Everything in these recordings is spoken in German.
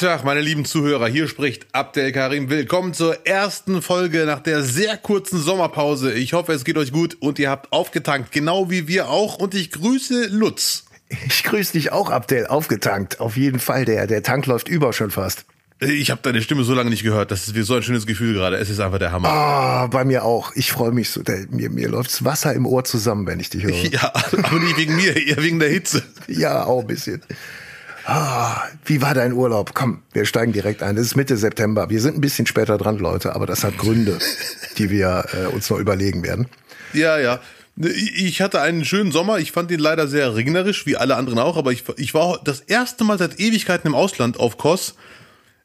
Tag, meine lieben Zuhörer. Hier spricht Abdel Karim. Willkommen zur ersten Folge nach der sehr kurzen Sommerpause. Ich hoffe, es geht euch gut und ihr habt aufgetankt, genau wie wir auch. Und ich grüße Lutz. Ich grüße dich auch, Abdel. Aufgetankt. Auf jeden Fall. Der, der Tank läuft über schon fast. Ich habe deine Stimme so lange nicht gehört. Das ist so ein schönes Gefühl gerade. Es ist einfach der Hammer. Ah, bei mir auch. Ich freue mich so. Der, mir, mir läuft's Wasser im Ohr zusammen, wenn ich dich höre. Ja, aber nicht wegen mir, eher wegen der Hitze. Ja, auch ein bisschen. Ah, wie war dein Urlaub? Komm, wir steigen direkt ein. Es ist Mitte September. Wir sind ein bisschen später dran, Leute, aber das hat Gründe, die wir äh, uns noch überlegen werden. Ja, ja. Ich hatte einen schönen Sommer. Ich fand ihn leider sehr regnerisch, wie alle anderen auch. Aber ich, ich war das erste Mal seit Ewigkeiten im Ausland auf Kos.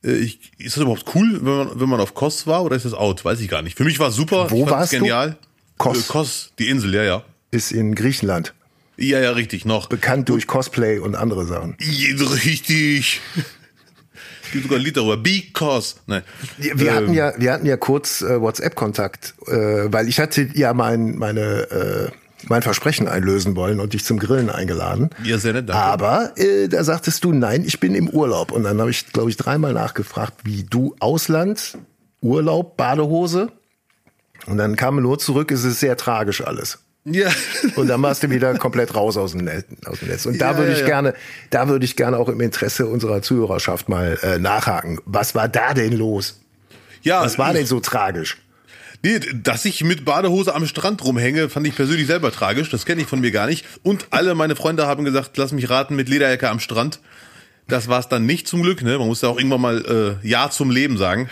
Äh, ich, ist das überhaupt cool, wenn man, wenn man auf Kos war oder ist das out? Weiß ich gar nicht. Für mich war es super. Wo warst genial. du? Kos. Äh, Kos, die Insel, ja, ja. Ist in Griechenland. Ja, ja, richtig, noch. Bekannt durch Cosplay und andere Sachen. Ja, richtig. Es gibt sogar ein Lied darüber. Because. Nein. Wir, wir ähm. hatten ja, wir hatten ja kurz äh, WhatsApp-Kontakt, äh, weil ich hatte ja mein, meine, äh, mein Versprechen einlösen wollen und dich zum Grillen eingeladen. Ja, sehr nett, danke. Aber äh, da sagtest du, nein, ich bin im Urlaub. Und dann habe ich, glaube ich, dreimal nachgefragt, wie du Ausland, Urlaub, Badehose. Und dann kam nur zurück, es ist sehr tragisch alles. Ja. Und dann warst du wieder komplett raus aus dem Netz. Aus dem Netz. Und da ja, würde ich ja. gerne, da würde ich gerne auch im Interesse unserer Zuhörerschaft mal äh, nachhaken. Was war da denn los? Ja. Was war denn so tragisch? Nee, dass ich mit Badehose am Strand rumhänge, fand ich persönlich selber tragisch. Das kenne ich von mir gar nicht. Und alle meine Freunde haben gesagt, lass mich raten, mit Lederjacke am Strand. Das war es dann nicht zum Glück. Ne? Man muss ja auch irgendwann mal äh, Ja zum Leben sagen.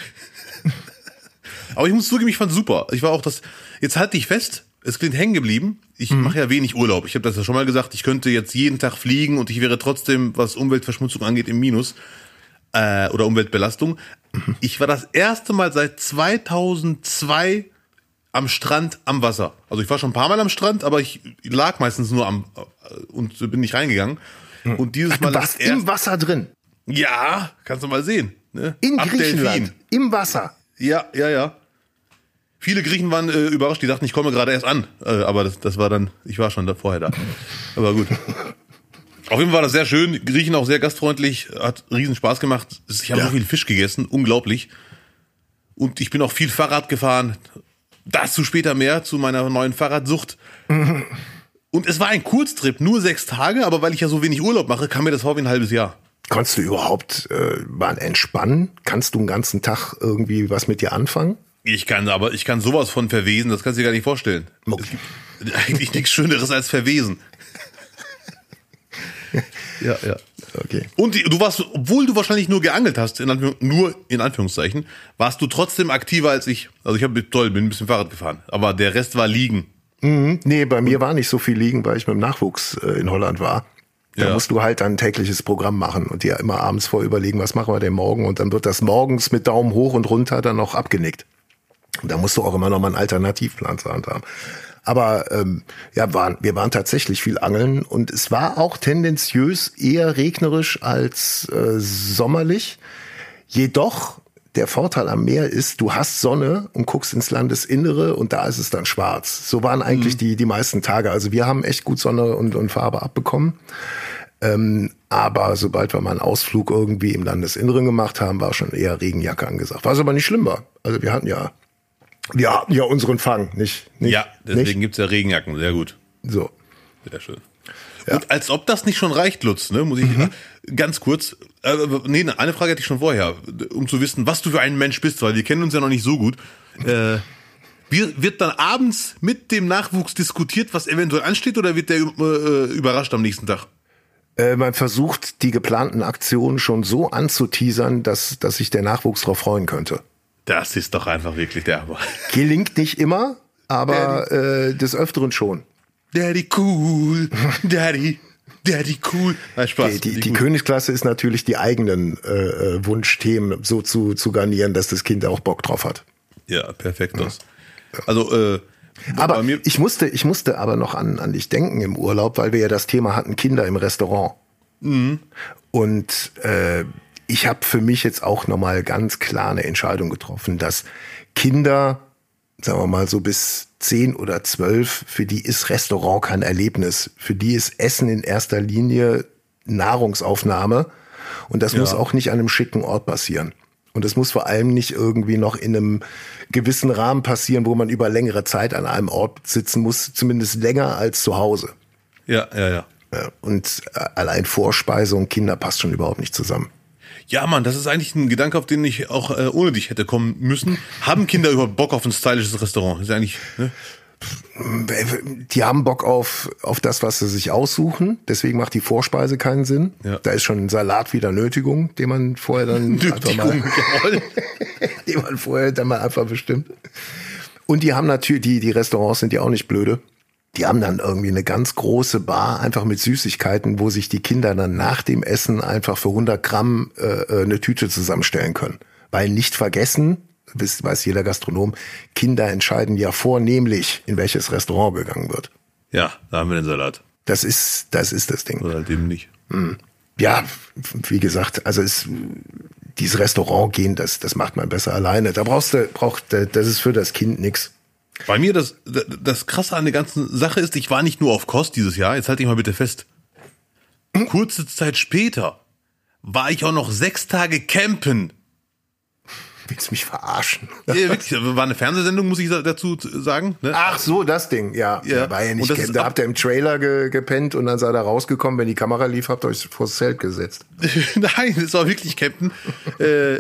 Aber ich muss zugeben, ich fand super. Ich war auch das. Jetzt halte ich fest es klingt hängen geblieben. Ich mhm. mache ja wenig Urlaub. Ich habe das ja schon mal gesagt. Ich könnte jetzt jeden Tag fliegen und ich wäre trotzdem, was Umweltverschmutzung angeht, im Minus äh, oder Umweltbelastung. Mhm. Ich war das erste Mal seit 2002 am Strand am Wasser. Also ich war schon ein paar Mal am Strand, aber ich lag meistens nur am äh, und bin nicht reingegangen. Mhm. Und dieses Ach, Mal du warst im Wasser drin. Ja, kannst du mal sehen. Ne? In Ab Griechenland, Delfin. im Wasser. Ja, ja, ja. Viele Griechen waren äh, überrascht, die dachten, ich komme gerade erst an. Äh, aber das, das war dann, ich war schon da vorher da. Aber gut. Auf jeden Fall war das sehr schön. Griechen auch sehr gastfreundlich, hat riesen Spaß gemacht. Ich habe ja. so viel Fisch gegessen, unglaublich. Und ich bin auch viel Fahrrad gefahren. Dazu später mehr, zu meiner neuen Fahrradsucht. Und es war ein Kurztrip, nur sechs Tage, aber weil ich ja so wenig Urlaub mache, kam mir das vor wie ein halbes Jahr. Konntest du überhaupt äh, mal entspannen? Kannst du einen ganzen Tag irgendwie was mit dir anfangen? Ich kann aber, ich kann sowas von verwesen, das kannst du dir gar nicht vorstellen. Okay. Es gibt eigentlich nichts Schöneres als verwesen. ja, ja. Okay. Und die, du warst, obwohl du wahrscheinlich nur geangelt hast, in Anführung, nur in Anführungszeichen, warst du trotzdem aktiver als ich. Also ich habe toll, bin ein bisschen Fahrrad gefahren, aber der Rest war liegen. Mhm. Nee, bei mir war nicht so viel liegen, weil ich mit dem Nachwuchs äh, in Holland war. Da ja. musst du halt ein tägliches Programm machen und dir immer abends vorüberlegen, was machen wir denn morgen und dann wird das morgens mit Daumen hoch und runter dann noch abgenickt. Da musst du auch immer noch mal einen Alternativplan zur Hand haben. Aber ähm, ja, waren, wir waren tatsächlich viel angeln und es war auch tendenziös eher regnerisch als äh, sommerlich. Jedoch der Vorteil am Meer ist, du hast Sonne und guckst ins Landesinnere und da ist es dann schwarz. So waren eigentlich mhm. die, die meisten Tage. Also wir haben echt gut Sonne und, und Farbe abbekommen. Ähm, aber sobald wir mal einen Ausflug irgendwie im Landesinneren gemacht haben, war schon eher Regenjacke angesagt. Was aber nicht schlimm war. Also wir hatten ja wir hatten ja unseren Fang, nicht? nicht ja, deswegen nicht? gibt's ja Regenjacken, sehr gut. So. Sehr schön. Ja. Und als ob das nicht schon reicht, Lutz, ne, muss ich mhm. ganz kurz, äh, nee, eine Frage hatte ich schon vorher, um zu wissen, was du für ein Mensch bist, weil wir kennen uns ja noch nicht so gut. Äh, wird dann abends mit dem Nachwuchs diskutiert, was eventuell ansteht, oder wird der äh, überrascht am nächsten Tag? Äh, man versucht, die geplanten Aktionen schon so anzuteasern, dass, dass sich der Nachwuchs darauf freuen könnte. Das ist doch einfach wirklich der Hammer. Gelingt nicht immer, aber äh, des Öfteren schon. Daddy cool, Daddy, Daddy cool. Nein, Spaß. Die, die, die Königsklasse ist natürlich die eigenen äh, äh, Wunschthemen so zu, zu garnieren, dass das Kind auch Bock drauf hat. Ja, perfekt. Ja. Also, äh, aber ich musste, ich musste aber noch an, an dich denken im Urlaub, weil wir ja das Thema hatten, Kinder im Restaurant. Mhm. Und äh, ich habe für mich jetzt auch nochmal ganz klar eine Entscheidung getroffen, dass Kinder, sagen wir mal so bis zehn oder zwölf, für die ist Restaurant kein Erlebnis. Für die ist Essen in erster Linie Nahrungsaufnahme Und das ja. muss auch nicht an einem schicken Ort passieren. Und es muss vor allem nicht irgendwie noch in einem gewissen Rahmen passieren, wo man über längere Zeit an einem Ort sitzen muss, zumindest länger als zu Hause. Ja, ja, ja. Und äh, allein Vorspeise und Kinder passt schon überhaupt nicht zusammen. Ja, Mann, das ist eigentlich ein Gedanke, auf den ich auch äh, ohne dich hätte kommen müssen. Haben Kinder überhaupt Bock auf ein stylisches Restaurant? ist eigentlich, ne? Die haben Bock auf, auf das, was sie sich aussuchen. Deswegen macht die Vorspeise keinen Sinn. Ja. Da ist schon ein Salat wieder Nötigung, den man vorher dann einfach mal, den man vorher dann mal einfach bestimmt. Und die haben natürlich, die, die Restaurants sind ja auch nicht blöde die haben dann irgendwie eine ganz große Bar, einfach mit Süßigkeiten, wo sich die Kinder dann nach dem Essen einfach für 100 Gramm äh, äh, eine Tüte zusammenstellen können. Weil nicht vergessen, wisst, weiß jeder Gastronom, Kinder entscheiden ja vornehmlich, in welches Restaurant gegangen wird. Ja, da haben wir den Salat. Das ist, das ist das Ding. Oder halt eben nicht. Hm. Ja, wie gesagt, also es, dieses Restaurant gehen, das, das macht man besser alleine. Da brauchst du, braucht, das ist für das Kind nix. Bei mir das, das Krasse an der ganzen Sache ist, ich war nicht nur auf Kost dieses Jahr, jetzt halte ich mal bitte fest. Kurze Zeit später war ich auch noch sechs Tage campen Willst du mich verarschen? Ja, wirklich. War eine Fernsehsendung, muss ich dazu sagen. Ne? Ach so, das Ding, ja. ja. War ja nicht und da habt ihr im Trailer ge gepennt und dann seid ihr rausgekommen, wenn die Kamera lief, habt ihr euch vors Zelt gesetzt. Nein, es war wirklich Campen. äh,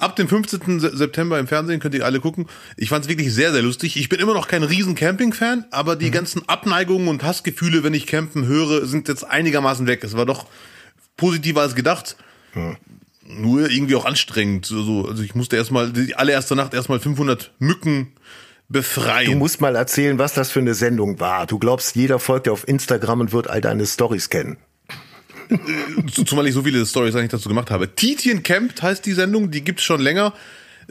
ab dem 15. September im Fernsehen könnt ihr alle gucken. Ich fand es wirklich sehr, sehr lustig. Ich bin immer noch kein riesen Camping-Fan, aber die mhm. ganzen Abneigungen und Hassgefühle, wenn ich campen höre, sind jetzt einigermaßen weg. Es war doch positiver als gedacht. Mhm nur irgendwie auch anstrengend. So, also ich musste erstmal die allererste Nacht erstmal 500 Mücken befreien. Du musst mal erzählen, was das für eine Sendung war. Du glaubst, jeder folgt dir auf Instagram und wird all deine Stories kennen. Äh, zumal ich so viele Stories eigentlich dazu gemacht habe. Titien Camp heißt die Sendung, die gibt's schon länger.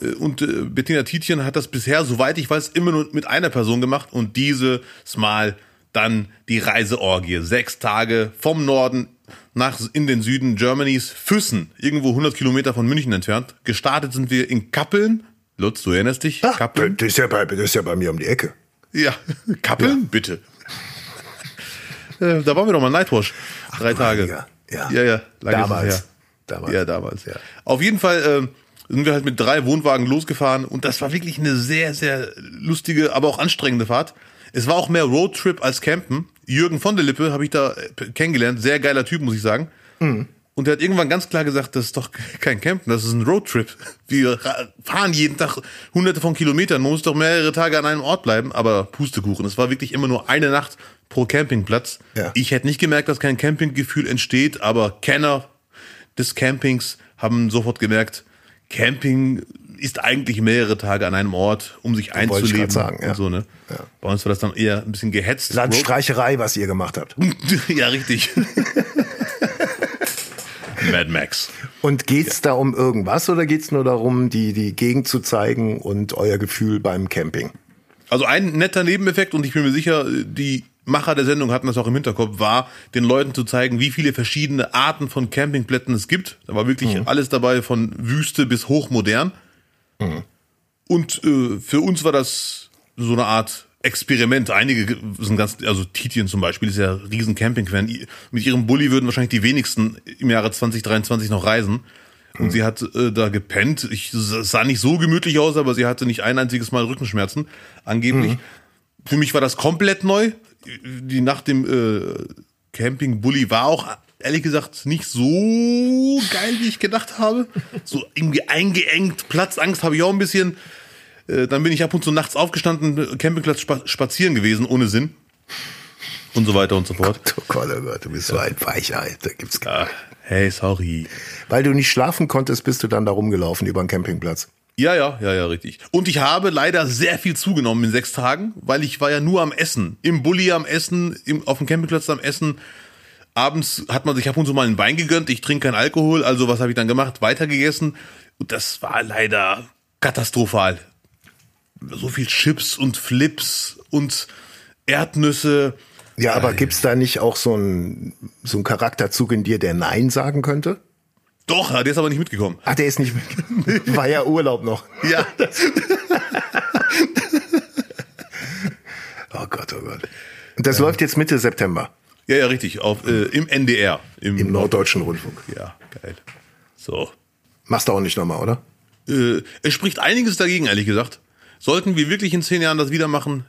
Äh, und äh, Bettina Titien hat das bisher, soweit ich weiß, immer nur mit einer Person gemacht und dieses Mal dann die Reiseorgie. Sechs Tage vom Norden nach in den Süden Germanys, Füssen, irgendwo 100 Kilometer von München entfernt. Gestartet sind wir in Kappeln. Lutz, du erinnerst dich? Ach, Kappeln? Das ist, ja bei, das ist ja bei mir um die Ecke. Ja, Kappeln? Ja. Bitte. Äh, da waren wir doch mal Nightwash. Drei Ach, Tage. Ja, ja, ja. ja damals. damals. Ja, damals. Ja. Auf jeden Fall äh, sind wir halt mit drei Wohnwagen losgefahren und das war wirklich eine sehr, sehr lustige, aber auch anstrengende Fahrt. Es war auch mehr Roadtrip als Campen. Jürgen von der Lippe habe ich da äh, kennengelernt. Sehr geiler Typ, muss ich sagen. Mhm. Und der hat irgendwann ganz klar gesagt, das ist doch kein Campen, das ist ein Roadtrip. Wir fahren jeden Tag hunderte von Kilometern. Man muss doch mehrere Tage an einem Ort bleiben. Aber Pustekuchen, es war wirklich immer nur eine Nacht pro Campingplatz. Ja. Ich hätte nicht gemerkt, dass kein Campinggefühl entsteht, aber Kenner des Campings haben sofort gemerkt, Camping ist eigentlich mehrere Tage an einem Ort, um sich einzuleben. Sagen, ja. so, ne? ja. Bei uns war das dann eher ein bisschen gehetzt. Landstreicherei, was ihr gemacht habt. ja, richtig. Mad Max. Und geht's ja. da um irgendwas oder geht's nur darum, die, die Gegend zu zeigen und euer Gefühl beim Camping? Also ein netter Nebeneffekt und ich bin mir sicher, die Macher der Sendung hatten das auch im Hinterkopf, war, den Leuten zu zeigen, wie viele verschiedene Arten von Campingplätzen es gibt. Da war wirklich mhm. alles dabei, von Wüste bis hochmodern. Mhm. Und äh, für uns war das so eine Art Experiment. Einige sind ganz, also Titien zum Beispiel ist ja riesen Camping-Fan. Mit ihrem Bulli würden wahrscheinlich die wenigsten im Jahre 2023 noch reisen. Und mhm. sie hat äh, da gepennt. Ich sah nicht so gemütlich aus, aber sie hatte nicht ein einziges Mal Rückenschmerzen, angeblich. Mhm. Für mich war das komplett neu. Die Nacht im äh, Camping-Bulli war auch ehrlich gesagt nicht so geil, wie ich gedacht habe. So irgendwie eingeengt, Platzangst habe ich auch ein bisschen. Äh, dann bin ich ab und zu nachts aufgestanden, Campingplatz spazieren gewesen, ohne Sinn. Und so weiter und so fort. Oh Gott, oh Gott, du bist so ein Weichheit. Da gibt's gar ah, Hey, sorry. Weil du nicht schlafen konntest, bist du dann da rumgelaufen über den Campingplatz. Ja, ja, ja, ja, richtig. Und ich habe leider sehr viel zugenommen in sechs Tagen, weil ich war ja nur am Essen. Im Bulli am Essen, im, auf dem Campingplatz am Essen abends hat man sich ab und zu mal einen Wein gegönnt. Ich trinke keinen Alkohol, also was habe ich dann gemacht? Weitergegessen. Und das war leider katastrophal. So viel Chips und Flips und Erdnüsse. Ja, aber gibt's da nicht auch so einen so einen Charakterzug in dir, der Nein sagen könnte? Doch, der ist aber nicht mitgekommen. Ach, der ist nicht mitgekommen. War ja Urlaub noch. Ja. oh Gott, oh Gott. Und das ja. läuft jetzt Mitte September. Ja, ja, richtig. Auf, äh, Im NDR. Im, Im Norddeutschen Rundfunk. Ja, geil. So. Machst du auch nicht nochmal, oder? Äh, es spricht einiges dagegen, ehrlich gesagt. Sollten wir wirklich in zehn Jahren das wieder machen,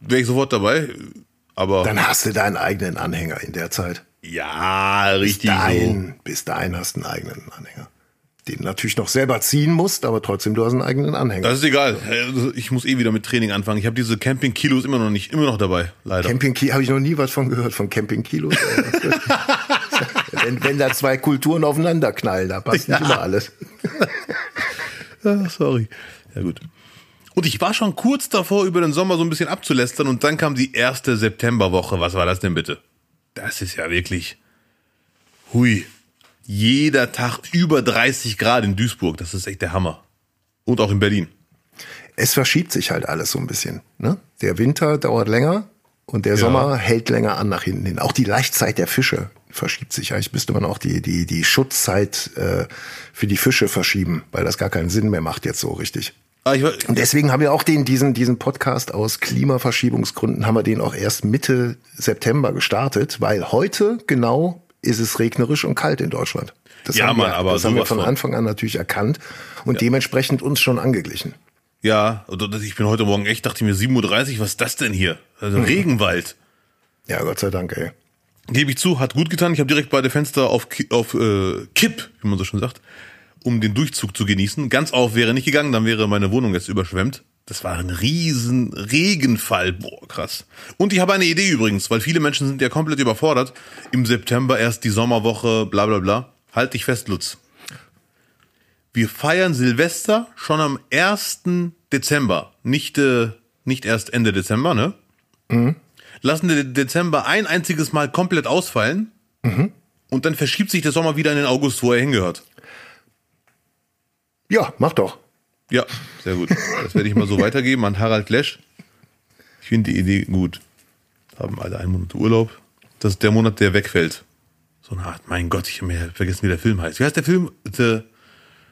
wäre ich sofort dabei. Aber. Dann hast du deinen eigenen Anhänger in der Zeit. Ja, richtig. Bis dahin, so. bis dahin hast du einen eigenen Anhänger. Den natürlich noch selber ziehen musst, aber trotzdem du hast einen eigenen Anhänger. Das ist egal. Also, ich muss eh wieder mit Training anfangen. Ich habe diese Camping-Kilos immer noch nicht, immer noch dabei, leider. Camping-Kilos, habe ich noch nie was von gehört, von Camping-Kilos. wenn, wenn da zwei Kulturen aufeinander knallen, da passt ja. nicht immer alles. ah, sorry. Ja, gut. Und ich war schon kurz davor, über den Sommer so ein bisschen abzulästern und dann kam die erste Septemberwoche. Was war das denn bitte? Das ist ja wirklich. Hui. Jeder Tag über 30 Grad in Duisburg. Das ist echt der Hammer. Und auch in Berlin. Es verschiebt sich halt alles so ein bisschen. Ne? Der Winter dauert länger und der ja. Sommer hält länger an nach hinten hin. Auch die Laichzeit der Fische verschiebt sich. Eigentlich müsste man auch die, die, die Schutzzeit äh, für die Fische verschieben, weil das gar keinen Sinn mehr macht jetzt so richtig. Ah, und deswegen haben wir auch den, diesen, diesen Podcast aus Klimaverschiebungsgründen haben wir den auch erst Mitte September gestartet, weil heute genau ist es regnerisch und kalt in Deutschland. Das ja, haben Mann, wir, aber das haben wir von Anfang an natürlich erkannt und ja. dementsprechend uns schon angeglichen. Ja, ich bin heute Morgen echt, dachte mir 7.30 Uhr, was ist das denn hier? Also mhm. Regenwald. Ja, Gott sei Dank, ey. Gebe ich zu, hat gut getan. Ich habe direkt beide Fenster auf, auf äh, Kipp, wie man so schon sagt, um den Durchzug zu genießen. Ganz auf wäre nicht gegangen, dann wäre meine Wohnung jetzt überschwemmt. Das war ein riesen Regenfall. Boah, krass. Und ich habe eine Idee übrigens, weil viele Menschen sind ja komplett überfordert. Im September erst die Sommerwoche, bla bla bla. Halt dich fest, Lutz. Wir feiern Silvester schon am 1. Dezember. Nicht, äh, nicht erst Ende Dezember, ne? Mhm. Lassen den Dezember ein einziges Mal komplett ausfallen. Mhm. Und dann verschiebt sich der Sommer wieder in den August, wo er hingehört. Ja, mach doch. Ja, sehr gut. Das werde ich mal so weitergeben an Harald Lesch. Ich finde die Idee gut. Haben alle einen Monat Urlaub. Das ist der Monat, der wegfällt. So eine Art, mein Gott, ich habe mir vergessen, wie der Film heißt. Wie heißt der Film? The,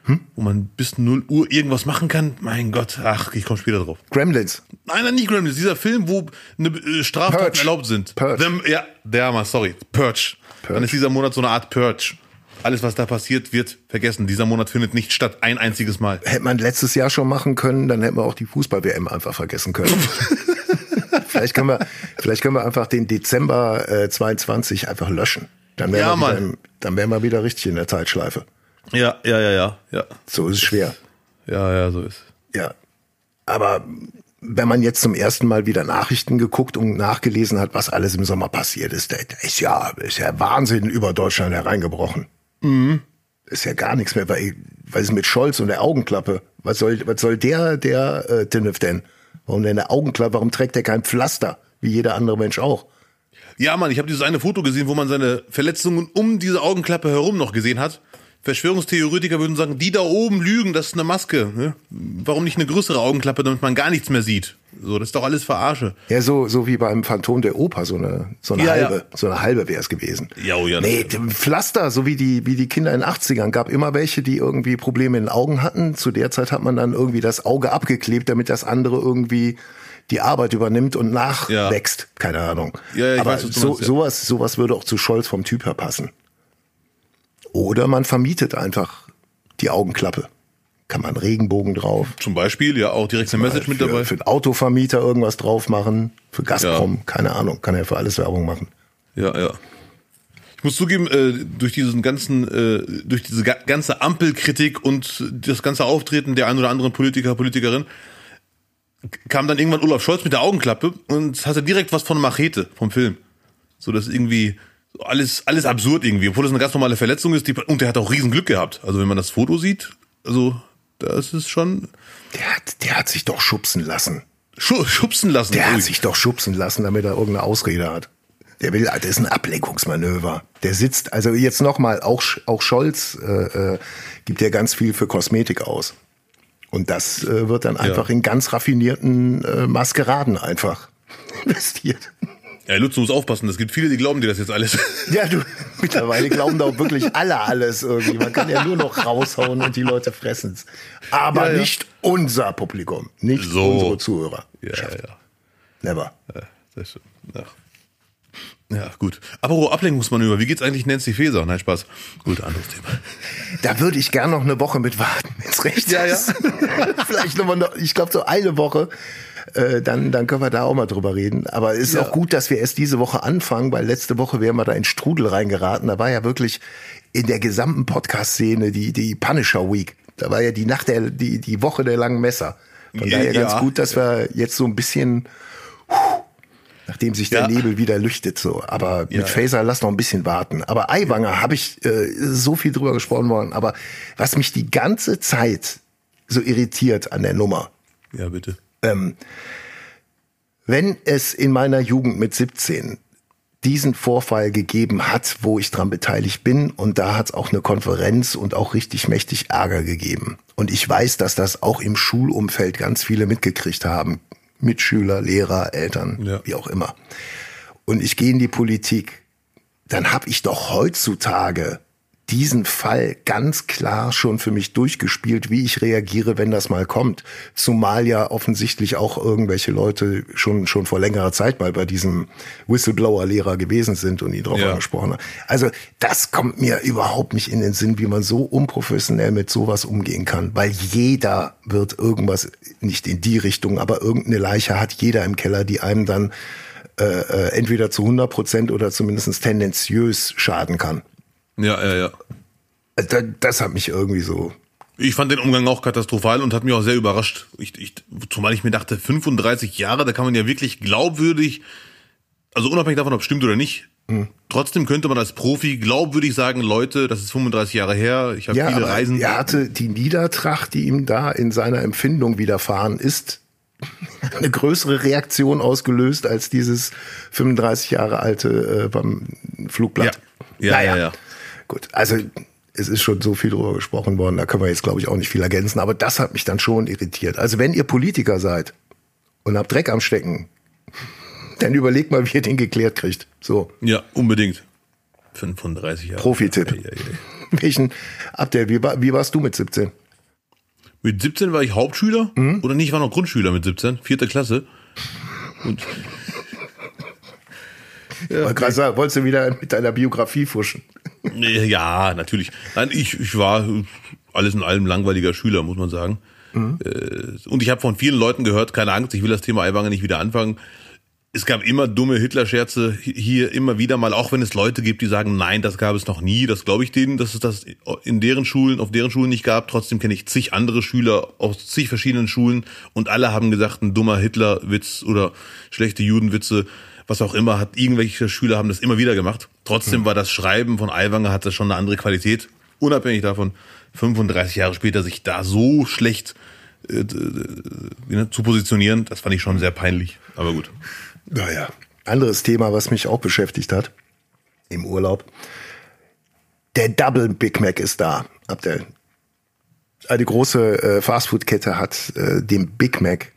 hm? Wo man bis 0 Uhr irgendwas machen kann? Mein Gott, ach, ich komme später drauf. Gremlins. Nein, nein, nicht Gremlins. Dieser Film, wo eine äh, Straftaten Purge. erlaubt sind. Purge. The, ja, der mal, sorry. Purge. Purge. Dann ist dieser Monat so eine Art Purge alles, was da passiert, wird vergessen. Dieser Monat findet nicht statt, ein einziges Mal. Hätte man letztes Jahr schon machen können, dann hätten wir auch die Fußball-WM einfach vergessen können. vielleicht, können wir, vielleicht können wir einfach den Dezember äh, 22 einfach löschen. Dann wären, ja, wir im, dann wären wir wieder richtig in der Zeitschleife. Ja, ja, ja, ja, ja. So ist es schwer. Ja, ja, so ist. Ja. Aber wenn man jetzt zum ersten Mal wieder Nachrichten geguckt und nachgelesen hat, was alles im Sommer passiert ist, da ist ja, ist ja Wahnsinn über Deutschland hereingebrochen. Mhm. Ist ja gar nichts mehr, weil, weil es mit Scholz und der Augenklappe, was soll, was soll der, der äh, Tinnef denn? Warum denn der Augenklappe? Warum trägt er kein Pflaster, wie jeder andere Mensch auch? Ja, Mann, ich habe dieses eine Foto gesehen, wo man seine Verletzungen um diese Augenklappe herum noch gesehen hat. Verschwörungstheoretiker würden sagen, die da oben lügen, das ist eine Maske. Ne? Warum nicht eine größere Augenklappe, damit man gar nichts mehr sieht? So, das ist doch alles Verarsche. Ja, so, so wie beim Phantom der Oper, so eine, so eine ja, halbe, ja. so eine halbe wäre es gewesen. Ja, oh ja. Nee, Pflaster, so wie die, wie die Kinder in den 80ern, gab immer welche, die irgendwie Probleme in den Augen hatten. Zu der Zeit hat man dann irgendwie das Auge abgeklebt, damit das andere irgendwie die Arbeit übernimmt und nachwächst. Ja. Keine Ahnung. Ja, ich Aber weiß, was so, meinst, ja. sowas, sowas würde auch zu Scholz vom Typ her passen. Oder man vermietet einfach die Augenklappe. Kann man Regenbogen drauf. Zum Beispiel, ja, auch direkt eine Message mit dabei. Für einen Autovermieter irgendwas drauf machen. Für Gazprom, ja. keine Ahnung. Kann er für alles Werbung machen. Ja, ja. Ich muss zugeben, äh, durch diesen ganzen, äh, durch diese ganze Ampelkritik und das ganze Auftreten der ein oder anderen Politiker, Politikerin, kam dann irgendwann Olaf Scholz mit der Augenklappe und hatte direkt was von Machete vom Film. So, dass irgendwie alles, alles absurd irgendwie, obwohl das eine ganz normale Verletzung ist. Die, und der hat auch riesen Glück gehabt. Also wenn man das Foto sieht, also das ist schon. Der hat, der hat sich doch schubsen lassen. Schu schubsen lassen. Der ruhig. hat sich doch schubsen lassen, damit er irgendeine Ausrede hat. Der will, das ist ein Ablenkungsmanöver. Der sitzt, also jetzt nochmal, auch, auch Scholz äh, äh, gibt ja ganz viel für Kosmetik aus. Und das äh, wird dann einfach ja. in ganz raffinierten äh, Maskeraden einfach investiert. Ja, Lutz, du musst aufpassen. Es gibt viele, die glauben dir das jetzt alles. Ja, du, mittlerweile glauben da auch wirklich alle alles irgendwie. Man kann ja nur noch raushauen und die Leute fressen's. Aber ja, ja. nicht unser Publikum, nicht so. unsere Zuhörer. Ja, ja. Never. Ja, das ist, ja. Ja, gut. Aber Ablenkungsmanöver, wie geht's eigentlich Nancy Faeser? Nein, Spaß. Gut, anderes Thema. Da würde ich gern noch eine Woche mit warten, wenn's recht ja, ist. Ja. Vielleicht nochmal, noch, ich glaube so eine Woche. Äh, dann, dann können wir da auch mal drüber reden. Aber es ist ja. auch gut, dass wir erst diese Woche anfangen, weil letzte Woche wären wir da in Strudel reingeraten. Da war ja wirklich in der gesamten Podcast-Szene die, die Punisher Week. Da war ja die Nacht der, die, die Woche der langen Messer. Von daher ja, ganz gut, dass wir jetzt so ein bisschen, nachdem sich der ja. Nebel wieder lüchtet, so. Aber mit Phaser lass noch ein bisschen warten. Aber Eiwanger habe ich äh, so viel drüber gesprochen worden. Aber was mich die ganze Zeit so irritiert an der Nummer. Ja, bitte. Ähm, wenn es in meiner Jugend mit 17 diesen Vorfall gegeben hat, wo ich dran beteiligt bin. Und da hat es auch eine Konferenz und auch richtig mächtig Ärger gegeben. Und ich weiß, dass das auch im Schulumfeld ganz viele mitgekriegt haben. Mitschüler, Lehrer, Eltern, ja. wie auch immer. Und ich gehe in die Politik. Dann habe ich doch heutzutage diesen Fall ganz klar schon für mich durchgespielt, wie ich reagiere, wenn das mal kommt. Zumal ja offensichtlich auch irgendwelche Leute schon, schon vor längerer Zeit mal bei diesem Whistleblower-Lehrer gewesen sind und ihn drauf ja. angesprochen haben. Also das kommt mir überhaupt nicht in den Sinn, wie man so unprofessionell mit sowas umgehen kann, weil jeder wird irgendwas, nicht in die Richtung, aber irgendeine Leiche hat jeder im Keller, die einem dann äh, äh entweder zu 100 Prozent oder zumindest tendenziös schaden kann. Ja, ja, ja. Das, das hat mich irgendwie so. Ich fand den Umgang auch katastrophal und hat mich auch sehr überrascht. Ich, ich, zumal ich mir dachte, 35 Jahre, da kann man ja wirklich glaubwürdig, also unabhängig davon, ob es stimmt oder nicht, hm. Trotzdem könnte man als Profi glaubwürdig sagen, Leute, das ist 35 Jahre her, ich habe ja, viele Reisen. Er hatte die Niedertracht, die ihm da in seiner Empfindung widerfahren ist, eine größere Reaktion ausgelöst als dieses 35 Jahre alte äh, beim Flugblatt. Ja, ja, naja. ja. ja. Gut, also es ist schon so viel drüber gesprochen worden, da können wir jetzt, glaube ich, auch nicht viel ergänzen, aber das hat mich dann schon irritiert. Also wenn ihr Politiker seid und habt Dreck am Stecken, dann überlegt mal, wie ihr den geklärt kriegt. So. Ja, unbedingt. 35 Jahre. Profi-Tipp. Ja, ja, ja. Welchen Abdel, wie, wie warst du mit 17? Mit 17 war ich Hauptschüler mhm. oder nicht, ich war noch Grundschüler mit 17, vierte Klasse. Und ja, sagen, wolltest du wieder mit deiner Biografie fuschen? Ja, natürlich. Nein, ich, ich war alles in allem langweiliger Schüler, muss man sagen. Mhm. Und ich habe von vielen Leuten gehört, keine Angst, ich will das Thema Eiwanger nicht wieder anfangen. Es gab immer dumme Hitler-Scherze hier immer wieder mal, auch wenn es Leute gibt, die sagen, nein, das gab es noch nie. Das glaube ich denen, dass es das in deren Schulen, auf deren Schulen nicht gab. Trotzdem kenne ich zig andere Schüler aus zig verschiedenen Schulen und alle haben gesagt, ein dummer Hitler-Witz oder schlechte Judenwitze was auch immer, hat irgendwelche Schüler haben das immer wieder gemacht. Trotzdem mhm. war das Schreiben von Aiwanger hatte schon eine andere Qualität. Unabhängig davon, 35 Jahre später sich da so schlecht äh, äh, zu positionieren, das fand ich schon sehr peinlich. Aber gut. Naja, anderes Thema, was mich auch beschäftigt hat im Urlaub. Der Double Big Mac ist da. Abdel. Eine große äh, Fastfood-Kette hat äh, den Big Mac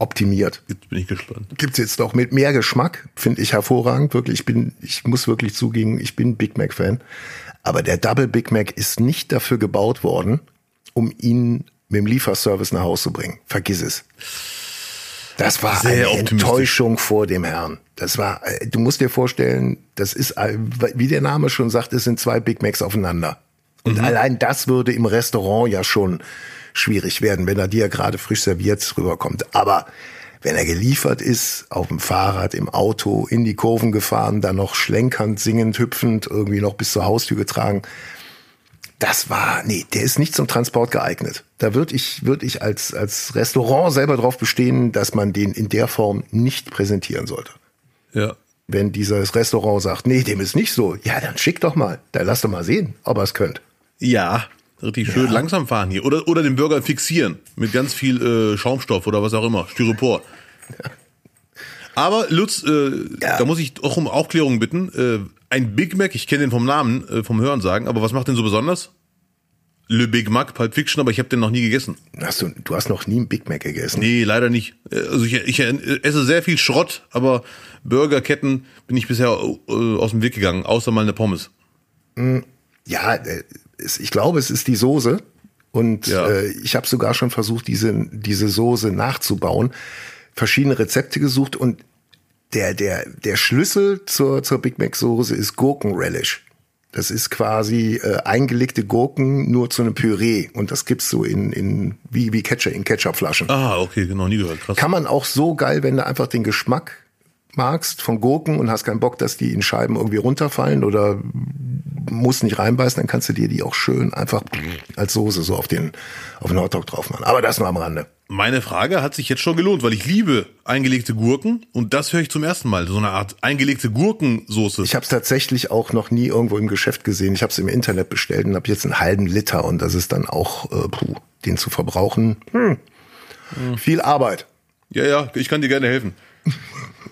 optimiert. Jetzt bin ich gespannt. Gibt's jetzt noch mit mehr Geschmack, finde ich hervorragend. Wirklich, ich bin, ich muss wirklich zugeben, ich bin Big Mac Fan. Aber der Double Big Mac ist nicht dafür gebaut worden, um ihn mit dem Lieferservice nach Hause zu bringen. Vergiss es. Das war Sehr eine Enttäuschung vor dem Herrn. Das war, äh, du musst dir vorstellen, das ist, äh, wie der Name schon sagt, es sind zwei Big Macs aufeinander. Und mhm. allein das würde im Restaurant ja schon schwierig werden, wenn er dir gerade frisch serviert rüberkommt. Aber wenn er geliefert ist, auf dem Fahrrad, im Auto, in die Kurven gefahren, dann noch schlenkernd, singend, hüpfend, irgendwie noch bis zur Haustür getragen, das war, nee, der ist nicht zum Transport geeignet. Da würde ich, würde ich als, als Restaurant selber drauf bestehen, dass man den in der Form nicht präsentieren sollte. Ja. Wenn dieses Restaurant sagt, nee, dem ist nicht so, ja, dann schick doch mal. Dann lass doch mal sehen, ob er es könnt. Ja, Richtig schön ja. langsam fahren hier. Oder, oder den Burger fixieren mit ganz viel äh, Schaumstoff oder was auch immer, Styropor. Ja. Aber Lutz, äh, ja. da muss ich auch um Aufklärung bitten. Äh, ein Big Mac, ich kenne den vom Namen, äh, vom Hören sagen, aber was macht den so besonders? Le Big Mac, Pulp Fiction, aber ich habe den noch nie gegessen. Hast du, du hast noch nie einen Big Mac gegessen? Nee, leider nicht. Äh, also ich, ich esse sehr viel Schrott, aber Burgerketten bin ich bisher äh, aus dem Weg gegangen, außer mal eine Pommes. Hm, ja, äh, ich glaube, es ist die Soße. Und ja. äh, ich habe sogar schon versucht, diese, diese Soße nachzubauen. Verschiedene Rezepte gesucht und der, der, der Schlüssel zur, zur Big Mac Soße ist Gurkenrelish. Das ist quasi äh, eingelegte Gurken nur zu einem Püree und das gibt's so in, in wie, wie Ketchup in Ketchupflaschen. Ah, okay, genau, nie gehört. Krass. Kann man auch so geil, wenn du einfach den Geschmack magst von Gurken und hast keinen Bock, dass die in Scheiben irgendwie runterfallen oder musst nicht reinbeißen, dann kannst du dir die auch schön einfach als Soße so auf den auf den Hotdog drauf machen. Aber das nur am Rande. Meine Frage hat sich jetzt schon gelohnt, weil ich liebe eingelegte Gurken und das höre ich zum ersten Mal. So eine Art eingelegte Gurkensoße. Ich habe es tatsächlich auch noch nie irgendwo im Geschäft gesehen. Ich habe es im Internet bestellt und habe jetzt einen halben Liter und das ist dann auch, äh, puh, den zu verbrauchen. Hm. Hm. Viel Arbeit. Ja, ja, ich kann dir gerne helfen.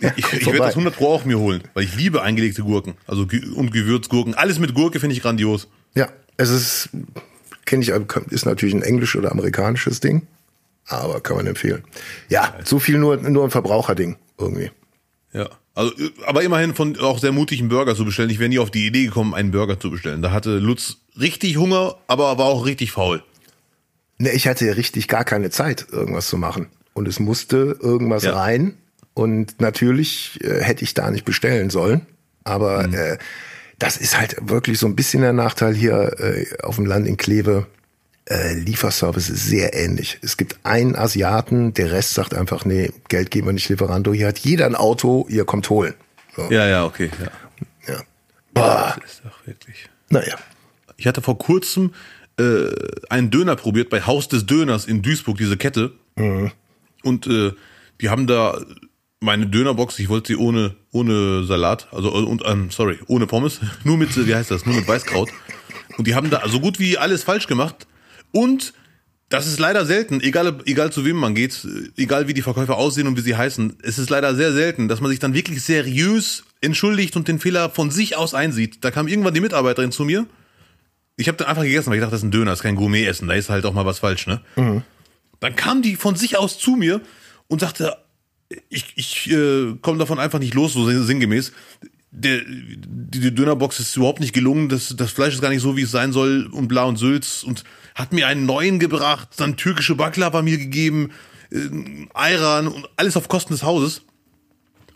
Ja, ich, ich werde das 100 Pro auch mir holen, weil ich liebe eingelegte Gurken. Also und Gewürzgurken. Alles mit Gurke finde ich grandios. Ja, es ist, kenne ich, ist natürlich ein englisch oder amerikanisches Ding aber kann man empfehlen. Ja, so viel nur, nur ein Verbraucherding irgendwie. Ja. Also, aber immerhin von auch sehr mutigen Burger zu bestellen. Ich wäre nie auf die Idee gekommen, einen Burger zu bestellen. Da hatte Lutz richtig Hunger, aber war auch richtig faul. Ne, ich hatte ja richtig gar keine Zeit, irgendwas zu machen. Und es musste irgendwas ja. rein. Und natürlich äh, hätte ich da nicht bestellen sollen. Aber mhm. äh, das ist halt wirklich so ein bisschen der Nachteil hier äh, auf dem Land in Kleve äh, Lieferservice ist sehr ähnlich. Es gibt einen Asiaten, der Rest sagt einfach, nee, Geld geben wir nicht Lieferando. Hier hat jeder ein Auto, ihr kommt holen. So. Ja, ja, okay. Ja. ja. Boah. Das ist doch wirklich. Naja. Ich hatte vor kurzem äh, einen Döner probiert bei Haus des Döners in Duisburg, diese Kette. Mhm. Und äh, die haben da meine Dönerbox, ich wollte sie ohne ohne Salat, also und ähm, sorry, ohne Pommes, nur mit wie heißt das, nur mit Weißkraut. Und die haben da so gut wie alles falsch gemacht. Und das ist leider selten, egal, egal zu wem man geht, egal wie die Verkäufer aussehen und wie sie heißen, es ist leider sehr selten, dass man sich dann wirklich seriös entschuldigt und den Fehler von sich aus einsieht. Da kam irgendwann die Mitarbeiterin zu mir. Ich habe dann einfach gegessen, weil ich dachte, das ist ein Döner, das ist kein Gourmet-Essen, da ist halt auch mal was falsch, ne? Mhm. Dann kam die von sich aus zu mir und sagte, ich, ich äh, komme davon einfach nicht los, so sinngemäß. Der, die, die Dönerbox ist überhaupt nicht gelungen, das, das Fleisch ist gar nicht so, wie es sein soll und bla und Sülz und hat mir einen neuen gebracht, dann türkische Baklava mir gegeben, äh, Ayran und alles auf Kosten des Hauses.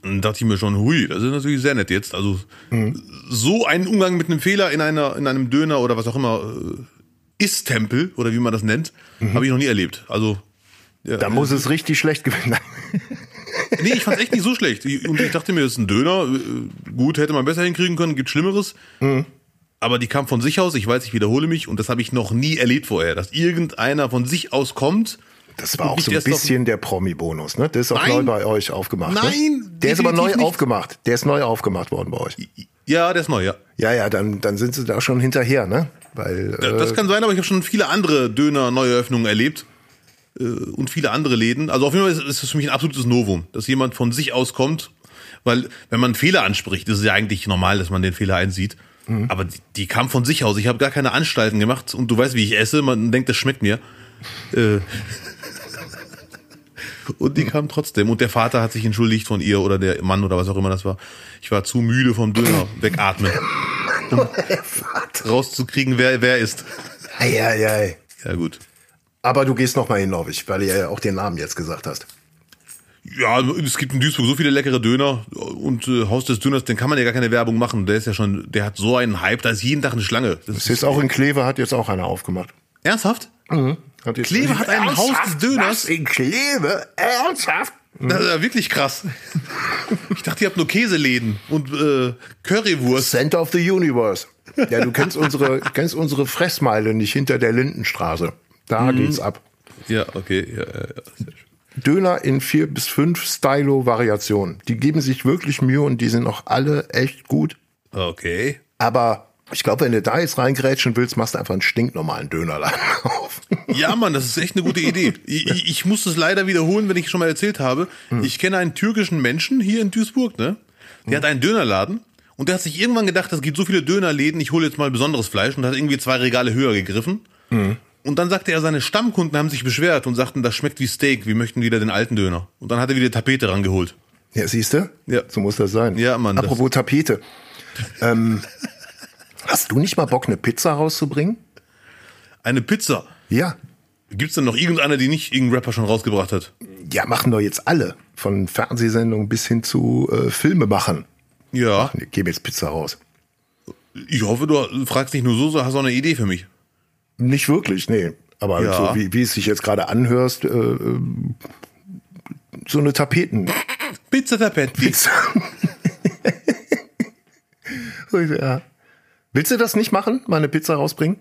Und dann dachte ich mir schon, hui, das ist natürlich sehr nett jetzt. Also mhm. so einen Umgang mit einem Fehler in einer in einem Döner oder was auch immer äh, ist Tempel oder wie man das nennt, mhm. habe ich noch nie erlebt. Also ja, da muss es richtig schlecht gewesen sein. nee, ich fand echt nicht so schlecht. Und ich dachte mir, das ist ein Döner. Äh, gut, hätte man besser hinkriegen können, gibt Schlimmeres. Mhm aber die kam von sich aus, ich weiß, ich wiederhole mich, und das habe ich noch nie erlebt vorher, dass irgendeiner von sich aus kommt. Das war auch so ein bisschen der Promi-Bonus, ne? Der ist auch Nein. neu bei euch aufgemacht. Nein, ne? der ist aber neu nicht. aufgemacht. Der ist neu aufgemacht worden bei euch. Ja, der ist neu, ja. Ja, ja, dann, dann sind sie da schon hinterher, ne? Weil, äh, das kann sein, aber ich habe schon viele andere Döner-Neueröffnungen erlebt und viele andere Läden. Also auf jeden Fall ist es für mich ein absolutes Novum, dass jemand von sich aus kommt, weil wenn man einen Fehler anspricht, ist es ja eigentlich normal, dass man den Fehler einsieht. Mhm. Aber die, die, kam von sich aus. Ich habe gar keine Anstalten gemacht und du weißt, wie ich esse. Man denkt, das schmeckt mir. Äh. und die kam trotzdem. Und der Vater hat sich entschuldigt von ihr oder der Mann oder was auch immer das war. Ich war zu müde vom Döner wegatmen, um rauszukriegen, wer wer ist. Ei, ei, ei. Ja gut. Aber du gehst noch mal hin, glaube ich, weil du ja auch den Namen jetzt gesagt hast. Ja, es gibt in Duisburg so viele leckere Döner und äh, Haus des Döners, den kann man ja gar keine Werbung machen. Der ist ja schon, der hat so einen Hype, da ist jeden Tag eine Schlange. Das, das ist auch in Kleve, hat jetzt auch einer aufgemacht. Ernsthaft? Mhm. Hat jetzt Kleve hat ein Haus des Döners. Was, in Kleve? Ernsthaft? Das ist ja wirklich krass. Ich dachte, ihr habt nur Käseläden und äh, Currywurst. Center of the Universe. Ja, du kennst unsere, kennst unsere Fressmeile nicht hinter der Lindenstraße. Da mhm. geht's ab. Ja, okay. Ja, ja. Döner in vier bis fünf Stylo-Variationen. Die geben sich wirklich Mühe und die sind auch alle echt gut. Okay. Aber ich glaube, wenn du da jetzt reingrätschen willst, machst du einfach einen stinknormalen Dönerladen auf. Ja, Mann, das ist echt eine gute Idee. Ich, ich muss es leider wiederholen, wenn ich schon mal erzählt habe. Hm. Ich kenne einen türkischen Menschen hier in Duisburg, ne? Der hm. hat einen Dönerladen und der hat sich irgendwann gedacht, es gibt so viele Dönerläden, ich hole jetzt mal besonderes Fleisch und hat irgendwie zwei Regale höher gegriffen. Hm. Und dann sagte er, seine Stammkunden haben sich beschwert und sagten, das schmeckt wie Steak, wir möchten wieder den alten Döner. Und dann hat er wieder Tapete rangeholt. Ja, siehst du? Ja. So muss das sein. Ja, Mann. Apropos Tapete. ähm, hast du nicht mal Bock, eine Pizza rauszubringen? Eine Pizza? Ja. Gibt's denn noch irgendeiner, die nicht irgendein Rapper schon rausgebracht hat? Ja, machen doch jetzt alle. Von Fernsehsendungen bis hin zu äh, Filme machen. Ja. Ach, nee, gebe jetzt Pizza raus. Ich hoffe, du fragst nicht nur so, so hast auch eine Idee für mich. Nicht wirklich, nee. Aber Ja. so wie, wie es sich jetzt gerade anhörst, äh, so eine Tapeten. Pizza Tapetti. ja. Willst du das nicht machen? Mal eine Pizza rausbringen?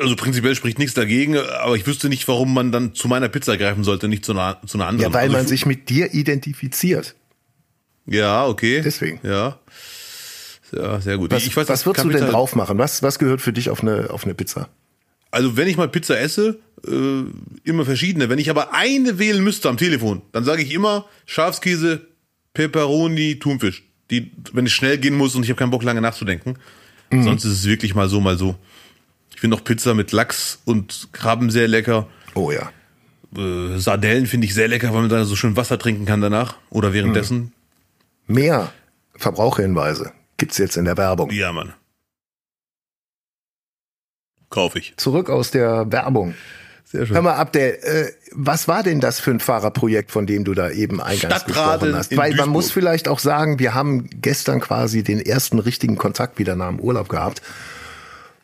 Also prinzipiell spricht nichts dagegen, aber ich wüsste nicht, warum man dann zu meiner Pizza greifen sollte, nicht zu einer, zu einer anderen. Ja, weil also man ich- sich mit dir identifiziert. Ja, okay. Deswegen. Ja. Ja, sehr gut. Was, ich weiß, was würdest du denn drauf machen? Was, was gehört für dich auf eine, auf eine Pizza? Also wenn ich mal Pizza esse, äh, immer verschiedene. Wenn ich aber eine wählen müsste am Telefon, dann sage ich immer Schafskäse, Peperoni, Thunfisch. Die, wenn es schnell gehen muss und ich habe keinen Bock lange nachzudenken. Mhm. Sonst ist es wirklich mal so, mal so. Ich finde auch Pizza mit Lachs und Krabben sehr lecker. Oh ja. Äh, Sardellen finde ich sehr lecker, weil man da so schön Wasser trinken kann danach oder währenddessen. Mehr Verbraucherhinweise gibt's jetzt in der Werbung. Ja, Mann. Kaufe ich. Zurück aus der Werbung. Sehr Hör mal, Abdel, äh, was war denn das für ein Fahrerprojekt, von dem du da eben eingangs Stadtradeln gesprochen hast? Weil man muss vielleicht auch sagen, wir haben gestern quasi den ersten richtigen Kontakt wieder nach dem Urlaub gehabt.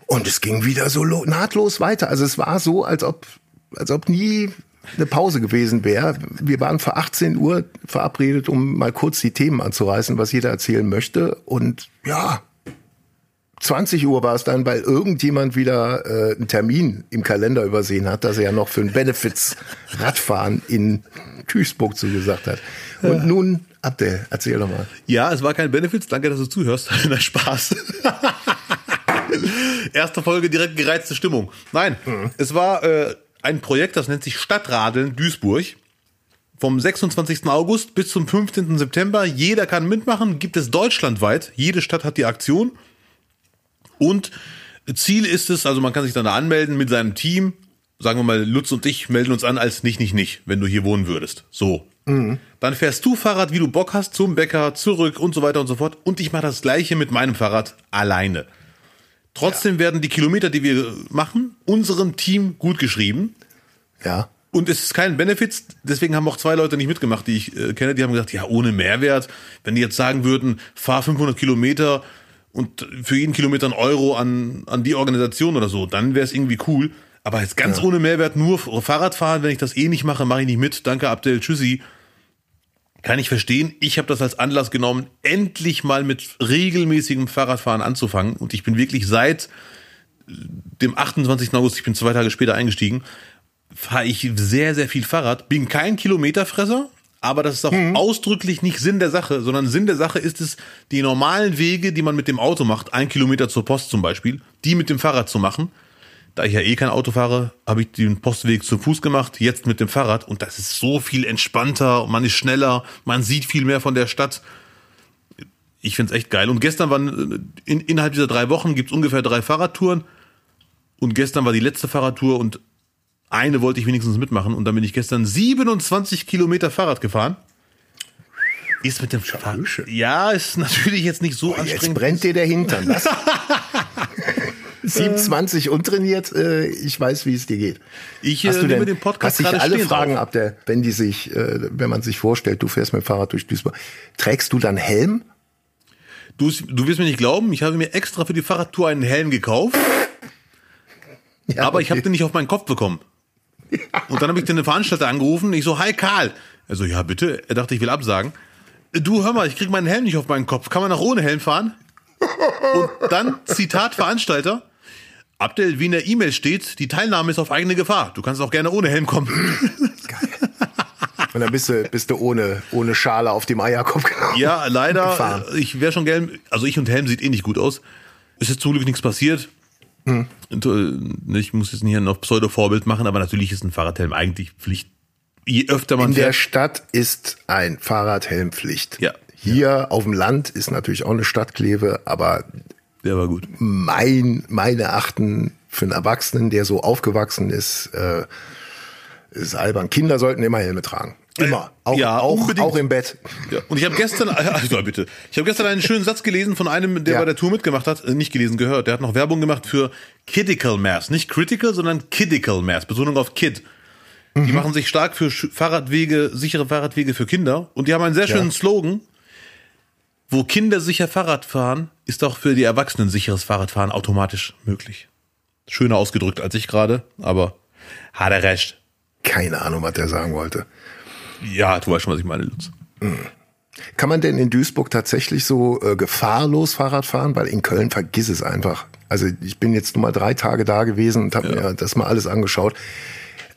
Und es ging wieder so lo- nahtlos weiter. Also es war so, als ob, als ob nie eine Pause gewesen wäre. Wir waren für 18 Uhr verabredet, um mal kurz die Themen anzureißen, was jeder erzählen möchte. Und ja, 20 Uhr war es dann, weil irgendjemand wieder äh, einen Termin im Kalender übersehen hat, dass er ja noch für ein Benefits Radfahren in Duisburg zugesagt hat. Und nun, Abdel, erzähl doch mal. Ja, es war kein Benefits. Danke, dass du zuhörst. Na, Spaß. Erste Folge direkt gereizte Stimmung. Nein, es war äh, ein Projekt, das nennt sich Stadtradeln Duisburg. Vom 26. August bis zum 15. September. Jeder kann mitmachen. Gibt es deutschlandweit. Jede Stadt hat die Aktion. Und Ziel ist es, also man kann sich dann da anmelden mit seinem Team. Sagen wir mal, Lutz und ich melden uns an als nicht, nicht, nicht, wenn du hier wohnen würdest. So. Dann fährst du Fahrrad, wie du Bock hast, zum Bäcker, zurück und so weiter und so fort. Und ich mache das gleiche mit meinem Fahrrad alleine. Trotzdem werden die Kilometer, die wir machen, unserem Team gut geschrieben. Ja. Und es ist kein Benefits, deswegen haben auch zwei Leute nicht mitgemacht, die ich äh, kenne, die haben gesagt, ja, ohne Mehrwert. Wenn die jetzt sagen würden, fahr 500 Kilometer und für jeden Kilometer ein Euro an, an die Organisation oder so, dann wäre es irgendwie cool. Aber jetzt ganz ohne Mehrwert nur Fahrrad fahren, wenn ich das eh nicht mache, mache ich nicht mit. Danke, Abdel, tschüssi. Kann ich verstehen. Ich habe das als Anlass genommen, endlich mal mit regelmäßigem Fahrradfahren anzufangen. Und ich bin wirklich seit dem 28. August, ich bin zwei Tage später eingestiegen, fahre ich sehr, sehr viel Fahrrad. Bin kein Kilometerfresser, aber das ist auch ausdrücklich nicht Sinn der Sache, sondern Sinn der Sache ist es, die normalen Wege, die man mit dem Auto macht, ein Kilometer zur Post zum Beispiel, die mit dem Fahrrad zu machen. Da ich ja eh kein Auto fahre, habe ich den Postweg zu Fuß gemacht, jetzt mit dem Fahrrad und das ist so viel entspannter, man ist schneller, man sieht viel mehr von der Stadt. Ich find's echt geil. Und gestern waren, äh, in, innerhalb dieser drei Wochen gibt's ungefähr drei Fahrradtouren. Und gestern war die letzte Fahrradtour und eine wollte ich wenigstens mitmachen. Und dann bin ich gestern 27 Kilometer Fahrrad gefahren. Ist mit dem Fahrrad. Ja, ist natürlich jetzt nicht so Jetzt anstrengend. brennt dir der Hintern. Was? 27 untrainiert, äh, ich weiß, wie es dir geht. Ich, äh, nehme den Podcast sich gerade alle fragen auf. ab, der, wenn die sich, äh, wenn man sich vorstellt, du fährst mit dem Fahrrad durch Duisburg, trägst du dann Helm? Du, du wirst mir nicht glauben, ich habe mir extra für die Fahrradtour einen Helm gekauft, Ja, aber ich habe okay. den nicht auf meinen Kopf bekommen. Und dann habe ich den Veranstalter angerufen. Ich so, hi Karl. Er so, ja bitte. Er dachte, ich will absagen. Du, hör mal, ich krieg meinen Helm nicht auf meinen Kopf. Kann man auch ohne Helm fahren? Und dann, Zitat Veranstalter, Abdel, wie in der E-Mail steht, die Teilnahme ist auf eigene Gefahr. Du kannst auch gerne ohne Helm kommen. Und dann bist du, bist du ohne, ohne Schale auf dem Eierkopf. Ja, leider. Gefahren. Ich wäre schon gern. Also ich und Helm sieht eh nicht gut aus. Es ist zum Glück nichts passiert. Hm. Äh, Ich muss jetzt hier noch Pseudo-Vorbild machen, aber natürlich ist ein Fahrradhelm eigentlich Pflicht. Je öfter man In der fährt. Stadt ist ein Fahrradhelmpflicht. Ja. Hier auf dem Land ist natürlich auch eine Stadtkleve, aber Der war gut. mein, meine Achten für einen Erwachsenen, der so aufgewachsen ist, äh, ist albern. Kinder sollten immer Helme tragen. Immer. Auch, ja, auch, unbedingt. auch im Bett. Ja, und ich habe gestern, also bitte, ich habe gestern einen schönen Satz gelesen von einem, der Ja. bei der Tour mitgemacht hat, äh, nicht gelesen, gehört. Der hat noch Werbung gemacht für Critical Mass, nicht Critical, sondern Kidical Mass, Betonung auf Kid. Mhm. Die machen sich stark für Fahrradwege, sichere Fahrradwege für Kinder und die haben einen sehr schönen Ja. Slogan. Wo Kinder sicher Fahrrad fahren, ist auch für die Erwachsenen sicheres Fahrradfahren automatisch möglich. Schöner ausgedrückt als ich gerade, aber hat er recht. Keine Ahnung, was der sagen wollte. Ja, du weißt schon, was ich meine, Lutz. Kann man denn in Duisburg tatsächlich so äh, gefahrlos Fahrrad fahren? Weil in Köln vergiss es einfach. Also ich bin jetzt nur mal drei Tage da gewesen und habe mir das mal alles angeschaut.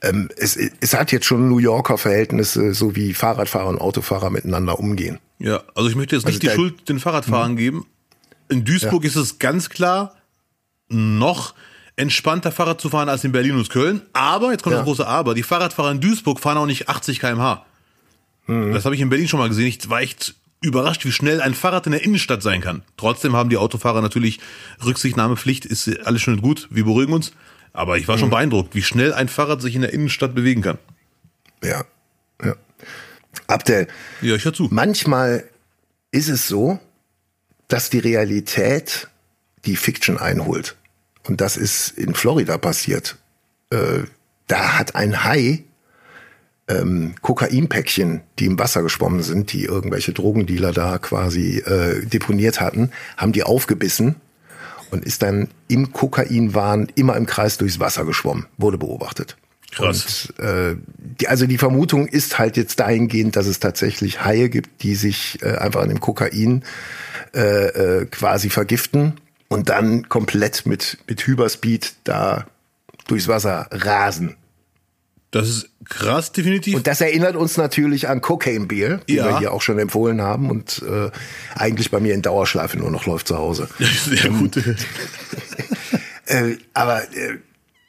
Ähm, es, es hat jetzt schon New Yorker Verhältnisse, so wie Fahrradfahrer und Autofahrer miteinander umgehen. Ja, also ich möchte jetzt nicht die da- Schuld den Fahrradfahrern geben. In Duisburg ist es ganz klar noch entspannter Fahrrad zu fahren als in Berlin und Köln. Aber, jetzt kommt Ja. das große Aber, die Fahrradfahrer in Duisburg fahren auch nicht 80 km/h. Das habe ich in Berlin schon mal gesehen. Ich war echt überrascht, wie schnell ein Fahrrad in der Innenstadt sein kann. Trotzdem haben die Autofahrer natürlich Rücksichtnahmepflicht, ist alles schön und gut, wir beruhigen uns. Aber ich war schon beeindruckt, wie schnell ein Fahrrad sich in der Innenstadt bewegen kann. Ja, ja. Abdel, Ja, ich hör zu. manchmal ist es so, dass die Realität die Fiction einholt. Und das ist in Florida passiert. Äh, da hat ein Hai ähm, Kokainpäckchen, die im Wasser geschwommen sind, die irgendwelche Drogendealer da quasi äh, deponiert hatten, haben die aufgebissen und ist dann im Kokainwahn immer im Kreis durchs Wasser geschwommen, wurde beobachtet. Krass. Und, äh, die, also die Vermutung ist halt jetzt dahingehend, dass es tatsächlich Haie gibt, die sich äh, einfach an dem Kokain äh, äh, quasi vergiften und dann komplett mit, mit Hyperspeed da durchs Wasser rasen. Das ist krass, definitiv. Und das erinnert uns natürlich an Cocaine Beer, die Ja. wir hier auch schon empfohlen haben und äh, eigentlich bei mir in Dauerschleife nur noch läuft zu Hause. Sehr gut. Äh, aber äh,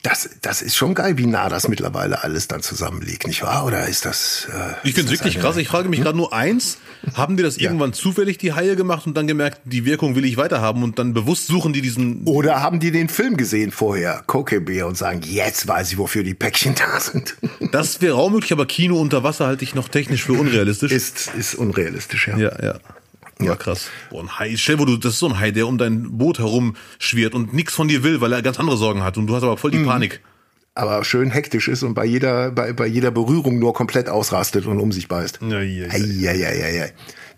das, das ist schon geil, wie nah das mittlerweile alles dann zusammenliegt, nicht wahr? Oder ist das? Äh, Ich finde es wirklich eine- krass. Ich frage mich gerade nur eins. Haben die das irgendwann zufällig die Haie gemacht und dann gemerkt, die Wirkung will ich weiterhaben und dann bewusst suchen die diesen. Oder haben die den Film gesehen vorher, Cocaine Beer, und sagen, jetzt weiß ich, wofür die Päckchen da sind? Das wäre auch möglich, aber Kino unter Wasser halte ich noch technisch für unrealistisch. ist, ist unrealistisch, ja. ja, ja. Ja, krass. Boah, ein Hai. Stell dir vor, du, das ist so ein Hai, der um dein Boot herum schwirrt und nichts von dir will, weil er ganz andere Sorgen hat und du hast aber voll die Panik. Aber schön hektisch ist und bei jeder, bei, bei jeder Berührung nur komplett ausrastet und um sich beißt. Ja, ja, ja. Eieieiei.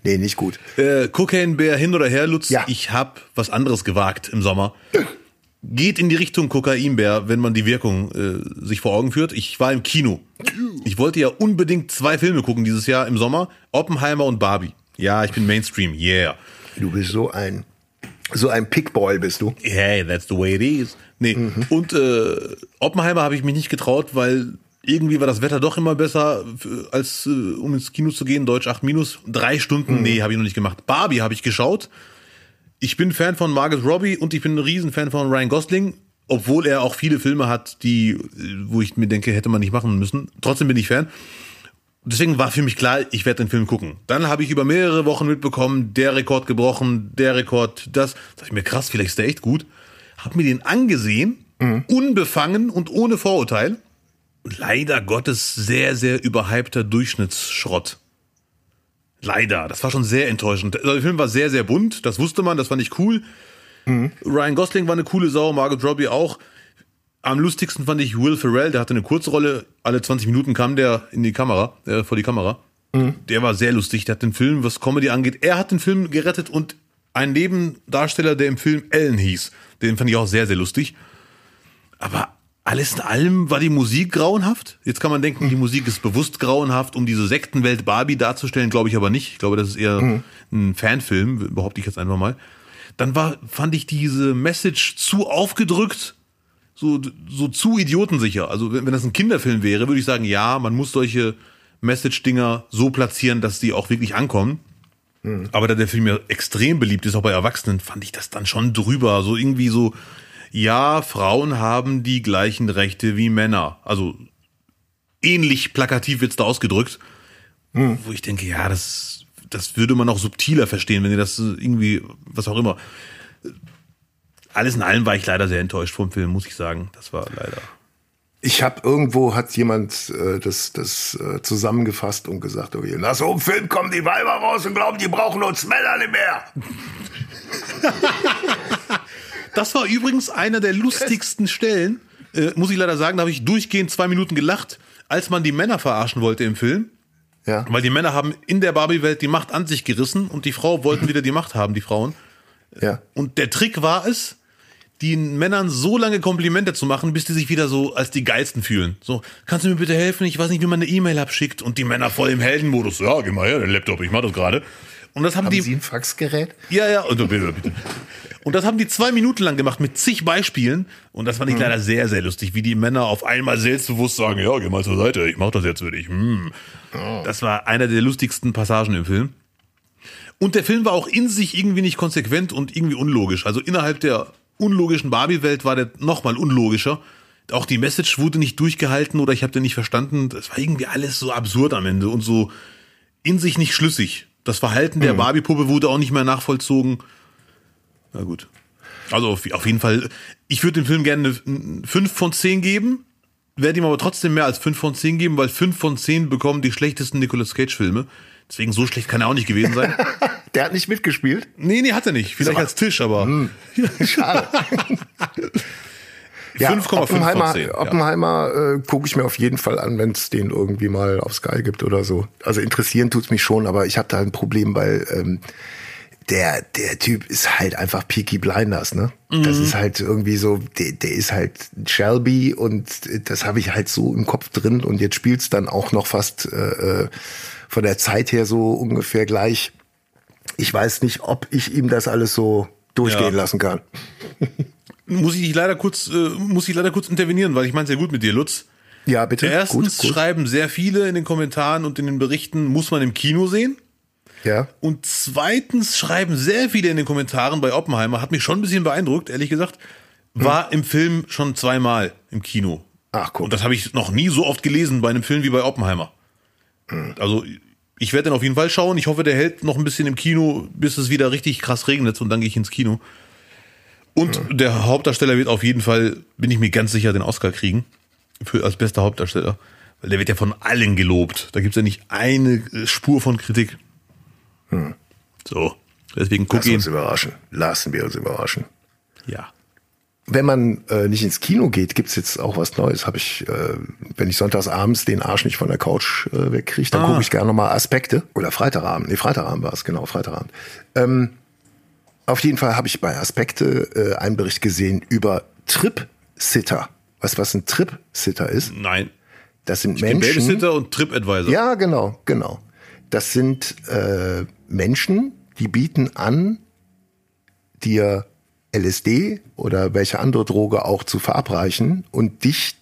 Nee, nicht gut. Äh, Cocaine Bär hin oder her, Lutz. Ja. Ich hab was anderes gewagt im Sommer. Geht in die Richtung Kokainbär, wenn man die Wirkung äh, sich vor Augen führt. Ich war im Kino. Ich wollte ja unbedingt zwei Filme gucken dieses Jahr im Sommer. Oppenheimer und Barbie. Ja, ich bin Mainstream. Yeah. Du bist so ein, so ein Pickboy bist du. Hey, that's the way it is. Nee. Und äh, Oppenheimer habe ich mich nicht getraut, weil irgendwie war das Wetter doch immer besser, für- als äh, um ins Kino zu gehen. Deutsch 8 minus. Drei Stunden, nee, habe ich noch nicht gemacht. Barbie habe ich geschaut. Ich bin Fan von Margaret Robbie und ich bin ein Riesenfan von Ryan Gosling, obwohl er auch viele Filme hat, die, äh, wo ich mir denke, hätte man nicht machen müssen. Trotzdem bin ich Fan. Deswegen war für mich klar, ich werde den Film gucken. Dann habe ich über mehrere Wochen mitbekommen, der Rekord gebrochen, der Rekord, das. Sag ich mir, krass, vielleicht ist der echt gut. Hab mir den angesehen, unbefangen und ohne Vorurteil. Leider Gottes sehr, sehr überhypter Durchschnittsschrott. Leider, das war schon sehr enttäuschend. Also der Film war sehr, sehr bunt, das wusste man, das fand ich cool. Ryan Gosling war eine coole Sau, Margot Robbie auch. Am lustigsten fand ich Will Ferrell, der hatte eine Kurzrolle. Alle 20 Minuten kam der in die Kamera, äh, vor die Kamera. Der war sehr lustig. Der hat den Film, was Comedy angeht, er hat den Film gerettet und ein Nebendarsteller, der im Film Ellen hieß, den fand ich auch sehr, sehr lustig. Aber alles in allem war die Musik grauenhaft. Jetzt kann man denken, die Musik ist bewusst grauenhaft, um diese Sektenwelt Barbie darzustellen, glaube ich aber nicht. Ich glaube, das ist eher ein Fanfilm, behaupte ich jetzt einfach mal. Dann war, fand ich diese Message zu aufgedrückt, so, so zu idiotensicher. Also wenn, wenn das ein Kinderfilm wäre, würde ich sagen, ja, man muss solche Message-Dinger so platzieren, dass die auch wirklich ankommen. Aber da der Film ja extrem beliebt ist, auch bei Erwachsenen, fand ich das dann schon drüber. So irgendwie so, ja, Frauen haben die gleichen Rechte wie Männer. Also ähnlich plakativ wird's da ausgedrückt. Wo ich denke, ja, das, das würde man auch subtiler verstehen, wenn ihr das irgendwie, was auch immer. Alles in allem war ich leider sehr enttäuscht vom Film, muss ich sagen. Das war leider. Ich habe irgendwo hat jemand äh, das, das äh, zusammengefasst und gesagt, okay, nach so einem Film kommen die Weiber raus und glauben, die brauchen uns Männer nicht mehr. Das war übrigens einer der lustigsten Stellen, äh, muss ich leider sagen, da habe ich durchgehend zwei Minuten gelacht, als man die Männer verarschen wollte im Film. Ja. Weil die Männer haben in der Barbie-Welt die Macht an sich gerissen und die Frau wollten wieder die Macht haben, die Frauen. Ja. Und der Trick war es, den Männern so lange Komplimente zu machen, bis die sich wieder so als die geilsten fühlen. So, kannst du mir bitte helfen? Ich weiß nicht, wie man eine E-Mail abschickt. Und die Männer voll im Heldenmodus. Ja, geh mal her, den Laptop, ich mach das gerade. Und das haben, Haben die. Sie ein Faxgerät? Ja, ja, und, bitte, bitte. Und das haben die zwei Minuten lang gemacht mit zig Beispielen. Und das fand ich leider sehr, sehr lustig, wie die Männer auf einmal selbstbewusst sagen, ja, geh mal zur Seite, ich mach das jetzt für dich. Hm. Das war einer der lustigsten Passagen im Film. Und der Film war auch in sich irgendwie nicht konsequent und irgendwie unlogisch. Also innerhalb der unlogischen Barbie-Welt war der nochmal unlogischer. Auch die Message wurde nicht durchgehalten oder ich habe den nicht verstanden. Das war irgendwie alles so absurd am Ende und so in sich nicht schlüssig. Das Verhalten der Barbie-Puppe wurde auch nicht mehr nachvollzogen. Na gut. Also auf, auf jeden Fall, ich würde dem Film gerne eine 5 von 10 geben, werde ihm aber trotzdem mehr als 5 von 10 geben, weil 5 von 10 bekommen die schlechtesten Nicolas Cage-Filme. Deswegen so schlecht kann er auch nicht gewesen sein. Der hat nicht mitgespielt. nee, nee, hat er nicht. Vielleicht So. als Tisch, aber Schade. 5,5 von Oppenheimer, 10. Ja. Oppenheimer äh, gucke ich mir auf jeden Fall an, wenn es den irgendwie mal auf Sky gibt oder so. Also interessieren tut's mich schon, aber ich habe da ein Problem, weil ähm, der der Typ ist halt einfach Peaky Blinders, ne? Das ist halt irgendwie so, der, der ist halt Shelby und das habe ich halt so im Kopf drin und jetzt spielt's dann auch noch fast äh, äh, von der Zeit her so ungefähr gleich. Ich weiß nicht, ob ich ihm das alles so durchgehen Ja. lassen kann. Muss ich dich leider kurz, äh, muss ich leider kurz intervenieren, weil ich meine sehr gut mit dir, Lutz. Ja, bitte. Erstens Gut, gut. schreiben sehr viele in den Kommentaren und in den Berichten, muss man im Kino sehen. Ja. Und zweitens schreiben sehr viele in den Kommentaren bei Oppenheimer, hat mich schon ein bisschen beeindruckt, ehrlich gesagt, war im Film schon zweimal im Kino. Ach, guck. Und das habe ich noch nie so oft gelesen bei einem Film wie bei Oppenheimer. Also ich werde den auf jeden Fall schauen. Ich hoffe, der hält noch ein bisschen im Kino, bis es wieder richtig krass regnet und dann gehe ich ins Kino. Und der Hauptdarsteller wird auf jeden Fall, bin ich mir ganz sicher, den Oscar kriegen. Für, als bester Hauptdarsteller. Weil der wird ja von allen gelobt. Da gibt's ja nicht eine äh, Spur von Kritik. So. Deswegen guck Lass ihn. uns überraschen. Lassen wir uns überraschen. Ja. Wenn man äh, nicht ins Kino geht, gibt's jetzt auch was Neues. Habe ich, äh, wenn ich sonntags abends den Arsch nicht von der Couch äh, wegkriege, dann Ah. gucke ich gerne nochmal Aspekte. Oder Freitagabend. Nee, Freitagabend war es, genau, Freitagabend. Ähm, auf jeden Fall habe ich bei Aspekte äh, einen Bericht gesehen über Trip-Sitter. Weißt du, was ein Trip-Sitter ist? Nein. Das sind Ich bin Menschen. Babysitter und Trip-Advisor. Ja, genau, genau. Das sind äh, Menschen, die bieten an, dir LSD oder welche andere Droge auch zu verabreichen und dich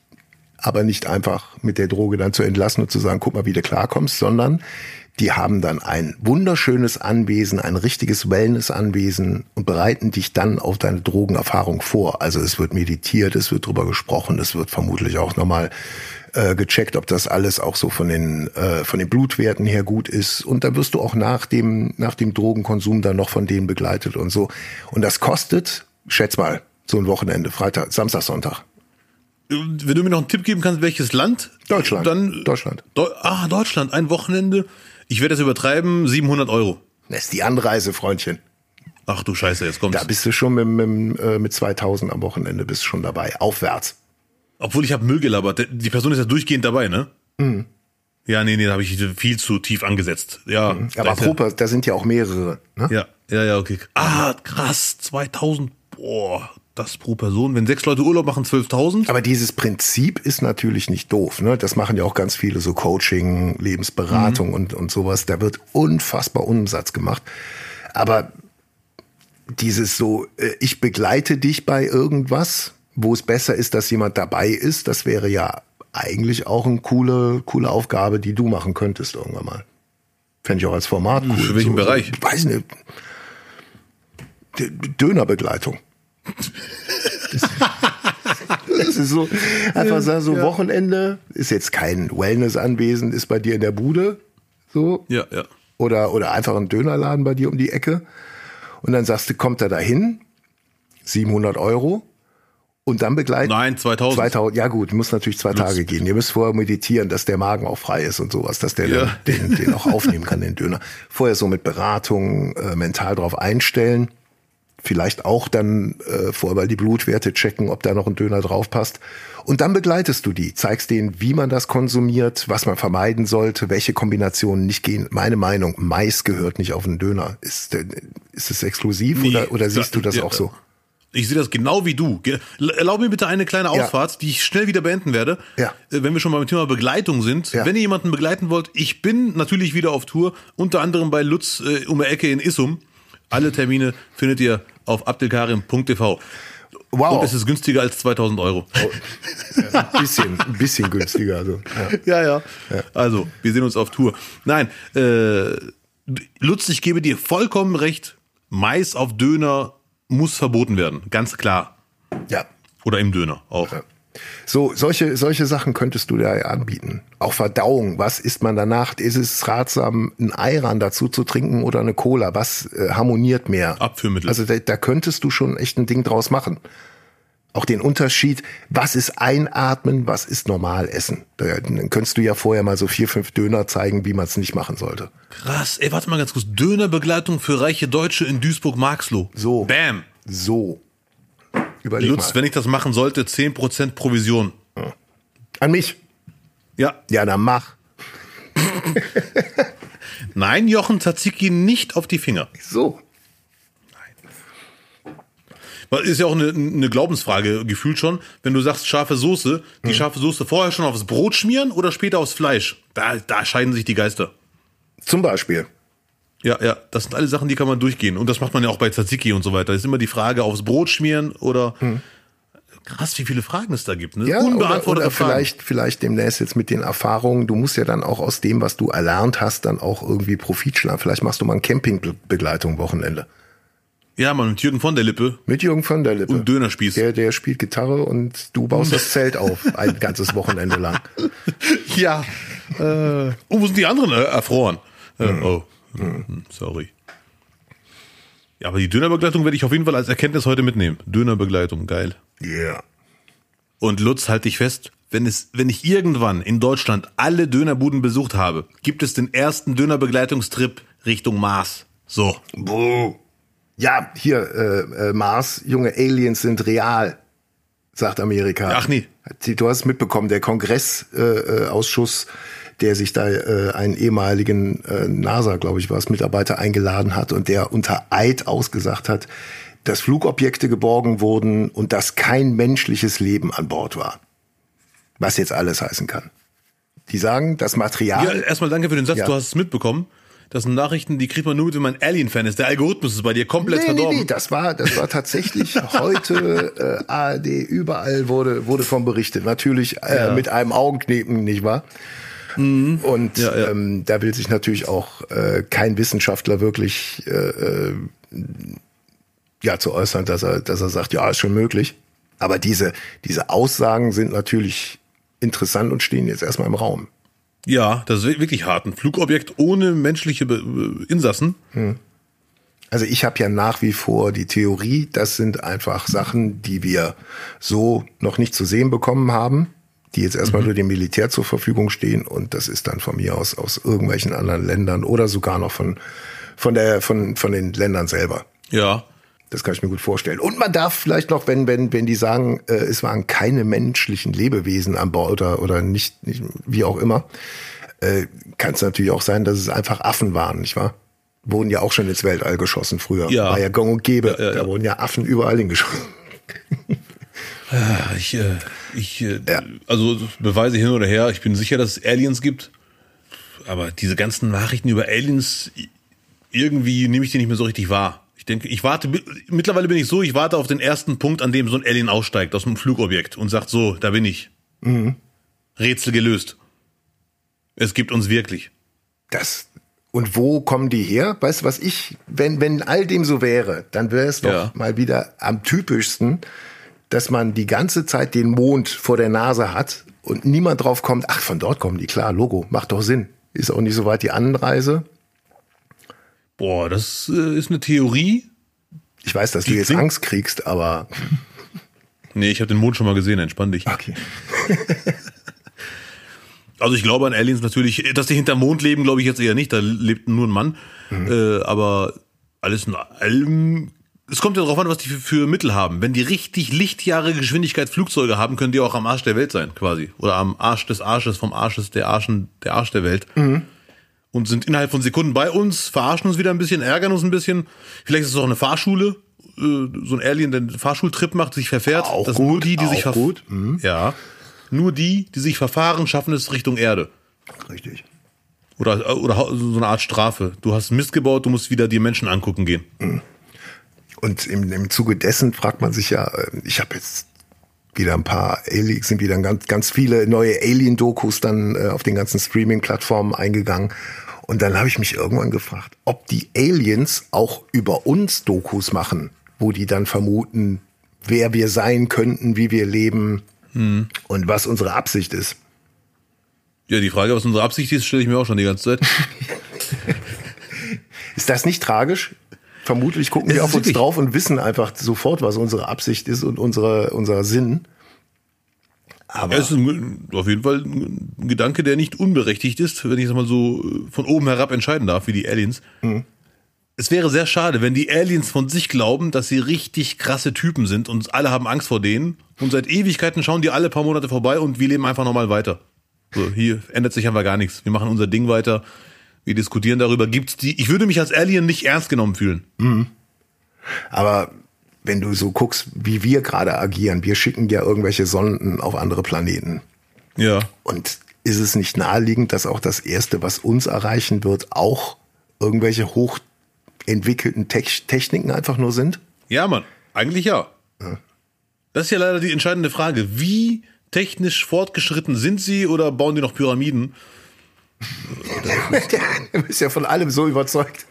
aber nicht einfach mit der Droge dann zu entlassen und zu sagen, guck mal, wie du klarkommst, sondern die haben dann ein wunderschönes Anwesen, ein richtiges Wellness-Anwesen und bereiten dich dann auf deine Drogenerfahrung vor. Also es wird meditiert, es wird drüber gesprochen, es wird vermutlich auch nochmal äh, gecheckt, ob das alles auch so von den äh, von den Blutwerten her gut ist. Und da wirst du auch nach dem nach dem Drogenkonsum dann noch von denen begleitet und so. Und das kostet, schätz mal, so ein Wochenende, Freitag, Samstag, Sonntag. Wenn du mir noch einen Tipp geben kannst, welches Land? Deutschland. Dann, Deutschland. Deu ah, Deutschland. Ein Wochenende. Ich werde das übertreiben. 700 Euro. Das ist die Anreise, Freundchen. Ach du Scheiße, jetzt kommt's. Da bist du schon mit, mit, äh, mit 2000 am Wochenende bist du schon dabei. Aufwärts. Obwohl ich habe Müll gelabert. Die Person ist ja durchgehend dabei, ne? Ja, nee, nee, da habe ich viel zu tief angesetzt. Ja. Mhm. Aber ist ja- da sind ja auch mehrere. Ne? Ja, ja, ja, okay. Ah, krass. 2000. Boah, das pro Person. Wenn sechs Leute Urlaub machen, 12.000. Aber dieses Prinzip ist natürlich nicht doof. Ne? Das machen ja auch ganz viele so Coaching, Lebensberatung Mhm. und, und sowas. Da wird unfassbar Umsatz gemacht. Aber dieses so, äh, ich begleite dich bei irgendwas, wo es besser ist, dass jemand dabei ist, das wäre ja eigentlich auch eine coole, coole Aufgabe, die du machen könntest irgendwann mal. Fände ich auch als Format cool. Für welchen so, Bereich? So, weiß nicht. Dönerbegleitung. Das ist so, einfach sagen, so Wochenende, ist jetzt kein Wellness-Anwesen, ist bei dir in der Bude, so. Ja, ja. Oder, oder einfach ein Dönerladen bei dir um die Ecke. Und dann sagst du, kommt er dahin, 700 Euro. Und dann begleiten. Nein, 2000. 2000. Ja gut, muss natürlich zwei Tage gehen. Ihr müsst vorher meditieren, dass der Magen auch frei ist und sowas, dass der Ja. den, den, den auch aufnehmen kann, den Döner. Vorher so mit Beratung äh, mental drauf einstellen. Vielleicht auch dann äh, vorher mal die Blutwerte checken, ob da noch ein Döner drauf passt. Und dann begleitest du die, zeigst denen, wie man das konsumiert, was man vermeiden sollte, welche Kombinationen nicht gehen. Meine Meinung, Mais gehört nicht auf einen Döner. Ist, ist es exklusiv Nee, oder, oder siehst da- du das ja, auch so? Ich sehe das genau wie du. Erlaub mir bitte eine kleine Ja. Ausfahrt, die ich schnell wieder beenden werde. Ja. Äh, Wenn wir schon beim Thema Begleitung sind. Ja. Wenn ihr jemanden begleiten wollt, ich bin natürlich wieder auf Tour, unter anderem bei Lutz äh, um die Ecke in Issum. Alle Termine findet ihr auf abdelkarim.tv. Wow. Und es ist günstiger als 2000 Euro. ein bisschen, ein bisschen günstiger. Also, ja. Ja, ja, Also, wir sehen uns auf Tour. Nein, äh, Lutz, ich gebe dir vollkommen recht. Mais auf Döner muss verboten werden. Ganz klar. ja. Oder im Döner auch. So, solche, solche Sachen könntest du da ja anbieten. Auch Verdauung. Was isst man danach? Ist es ratsam, ein Eiran dazu zu trinken oder eine Cola? Was äh, harmoniert mehr? Abführmittel. Also da, da könntest du schon echt ein Ding draus machen. Auch den Unterschied, was ist Einatmen, was ist normal essen. Da, dann könntest du ja vorher mal so vier, fünf Döner zeigen, wie man es nicht machen sollte. Krass, ey, warte mal ganz kurz. Dönerbegleitung für reiche Deutsche in Duisburg-Marxloh. So. Bam. So. Überleg Lutz, mal. wenn ich das machen sollte, 10% Provision. An mich. Ja. Ja, dann mach. Nein, Jochen Tzatziki nicht auf die Finger. So. Ist ja auch eine, eine Glaubensfrage, gefühlt schon. Wenn du sagst scharfe Soße, die Hm. scharfe Soße vorher schon aufs Brot schmieren oder später aufs Fleisch? Da, da scheiden sich die Geister. Zum Beispiel. Ja, ja, das sind alle Sachen, die kann man durchgehen. Und das macht man ja auch bei Tzatziki und so weiter. Das ist immer die Frage, aufs Brot schmieren oder. Krass, wie viele Fragen es da gibt. Ne? Hm. Ja, oder, Unbeantwortete oder Fragen. vielleicht, vielleicht demnächst jetzt mit den Erfahrungen. Du musst ja dann auch aus dem, was du erlernt hast, dann auch irgendwie Profit schlagen. Vielleicht machst du mal ein Campingbegleitung Wochenende. Ja, man, mit Jürgen von der Lippe Mit Jürgen von der Lippe. und Dönerspieß. Der, der spielt Gitarre und du baust das Zelt auf, ein ganzes Wochenende lang. Ja. Äh, oh, wo sind die anderen äh, erfroren? Äh, Oh, hm, sorry. Ja, aber die Dönerbegleitung werde ich auf jeden Fall als Erkenntnis heute mitnehmen. Dönerbegleitung, geil. Yeah. Und Lutz, halt dich fest, wenn es, wenn ich irgendwann in Deutschland alle Dönerbuden besucht habe, gibt es den ersten Dönerbegleitungstrip Richtung Mars. So. Buh. Ja, hier, äh, äh, Mars, junge Aliens sind real, sagt Amerika. Ach nee. Du hast mitbekommen, der Kongressausschuss, äh, Ausschuss, der sich da äh, einen ehemaligen äh, NASA, glaube ich, war es, Mitarbeiter eingeladen hat und der unter Eid ausgesagt hat, dass Flugobjekte geborgen wurden und dass kein menschliches Leben an Bord war. Was jetzt alles heißen kann. Die sagen, das Ja, Material. erstmal danke für den Satz, Ja. du hast es mitbekommen. Das sind Nachrichten, die kriegt man nur wenn man Alien-Fan ist. Der Algorithmus ist bei dir komplett Nee, nee, verdorben. nee, das war, das war tatsächlich heute äh, ARD, überall wurde, wurde von berichtet. Natürlich äh, mit einem Augenknicken, nicht wahr? Und Ja, ja. Ähm, da will sich natürlich auch äh, kein Wissenschaftler wirklich äh, äh, ja zu äußern, dass er, dass er sagt, ja, ist schon möglich. Aber diese, diese Aussagen sind natürlich interessant und stehen jetzt erstmal im Raum. Ja, das ist wirklich hart. Ein Flugobjekt ohne menschliche äh, Insassen. Also ich habe ja nach wie vor die Theorie, das sind einfach Sachen, die wir so noch nicht zu sehen bekommen haben, die jetzt erstmal nur dem Militär zur Verfügung stehen und das ist dann von mir aus aus irgendwelchen anderen Ländern oder sogar noch von von der von von den Ländern selber. Ja. Das kann ich mir gut vorstellen. Und man darf vielleicht noch, wenn wenn wenn die sagen, äh, es waren keine menschlichen Lebewesen an Bord oder oder nicht, nicht wie auch immer, äh, kann es natürlich auch sein, dass es einfach Affen waren, nicht wahr? Wurden ja auch schon ins Weltall geschossen früher. Ja. War ja gang und gäbe. Ja, ja, Da wurden ja Affen überall hingeschossen. Ja, Ich, äh, ich, äh, Ja. also Beweise hin oder her. Ich bin sicher, dass es Aliens gibt. Aber diese ganzen Nachrichten über Aliens, irgendwie nehme ich die nicht mehr so richtig wahr. Ich denke, ich warte, mittlerweile bin ich so, ich warte auf den ersten Punkt, an dem so ein Alien aussteigt aus einem Flugobjekt und sagt so, da bin ich. Rätsel gelöst. Es gibt uns wirklich. Das und wo kommen die her? Weißt du, was ich, wenn wenn all dem so wäre, dann wäre es doch Ja. mal wieder am typischsten, dass man die ganze Zeit den Mond vor der Nase hat und niemand drauf kommt. Ach, von dort kommen die, klar, Logo, macht doch Sinn. Ist auch nicht so weit die Anreise. Boah, das äh, ist eine Theorie. Ich weiß, dass Die du jetzt Angst kriegst, aber Nee, ich habe den Mond schon mal gesehen, entspann dich. Okay. Also ich glaube an Aliens natürlich, dass die hinterm Mond leben, glaube ich jetzt eher nicht, da lebt nur ein Mann. Mhm. Äh, aber alles in allem, es kommt ja darauf an, was die für, für, Mittel haben. Wenn die richtig Lichtjahre Geschwindigkeit Flugzeuge haben, können die auch am Arsch der Welt sein, quasi. Oder am Arsch des Arsches, vom Arsches der Arschen, der Arsch der Welt. Mhm. Und sind innerhalb von Sekunden bei uns, verarschen uns wieder ein bisschen, ärgern uns ein bisschen. Vielleicht ist es auch eine Fahrschule, äh, so ein Alien, der einen Fahrschultrip macht, sich verfährt. Auch das gut, nur die, die auch sich gut. Mhm. Ja. Nur die, die sich verfahren, schaffen es Richtung Erde. Richtig. Oder, oder so eine Art Strafe. Du hast Mist gebaut, du musst wieder die Menschen angucken gehen. Und im, im Zuge dessen fragt man sich ja, äh, ich habe jetzt wieder ein paar Aliens, sind wieder ganz, ganz viele neue Alien-Dokus dann äh, auf den ganzen Streaming-Plattformen eingegangen. Und dann habe ich mich irgendwann gefragt, ob die Aliens auch über uns Dokus machen, wo die dann vermuten, wer wir sein könnten, wie wir leben hm. und was unsere Absicht ist. Ja, die Frage, was unsere Absicht ist, stelle ich mir auch schon die ganze Zeit. ist das nicht tragisch? Vermutlich gucken die auf uns drauf und wissen einfach sofort, was unsere Absicht ist und unsere, unser Sinn. Aber es ist ein, auf jeden Fall ein Gedanke, der nicht unberechtigt ist, wenn ich das mal so von oben herab entscheiden darf, wie die Aliens. Mhm. Es wäre sehr schade, wenn die Aliens von sich glauben, dass sie richtig krasse Typen sind und alle haben Angst vor denen und seit Ewigkeiten schauen die alle paar Monate vorbei und wir leben einfach nochmal weiter. So, hier ändert sich einfach gar nichts. Wir machen unser Ding weiter. Wir diskutieren darüber. Gibt's die? Ich würde mich als Alien nicht ernst genommen fühlen. Mhm. Aber wenn du so guckst, wie wir gerade agieren, wir schicken ja irgendwelche Sonden auf andere Planeten. Ja. Und ist es nicht naheliegend, dass auch das erste, was uns erreichen wird, auch irgendwelche hochentwickelten Te Techniken einfach nur sind? Ja, Mann. Eigentlich ja. ja. Das ist ja leider die entscheidende Frage. Wie technisch fortgeschritten sind sie oder bauen die noch Pyramiden? du bist ja von allem so überzeugt.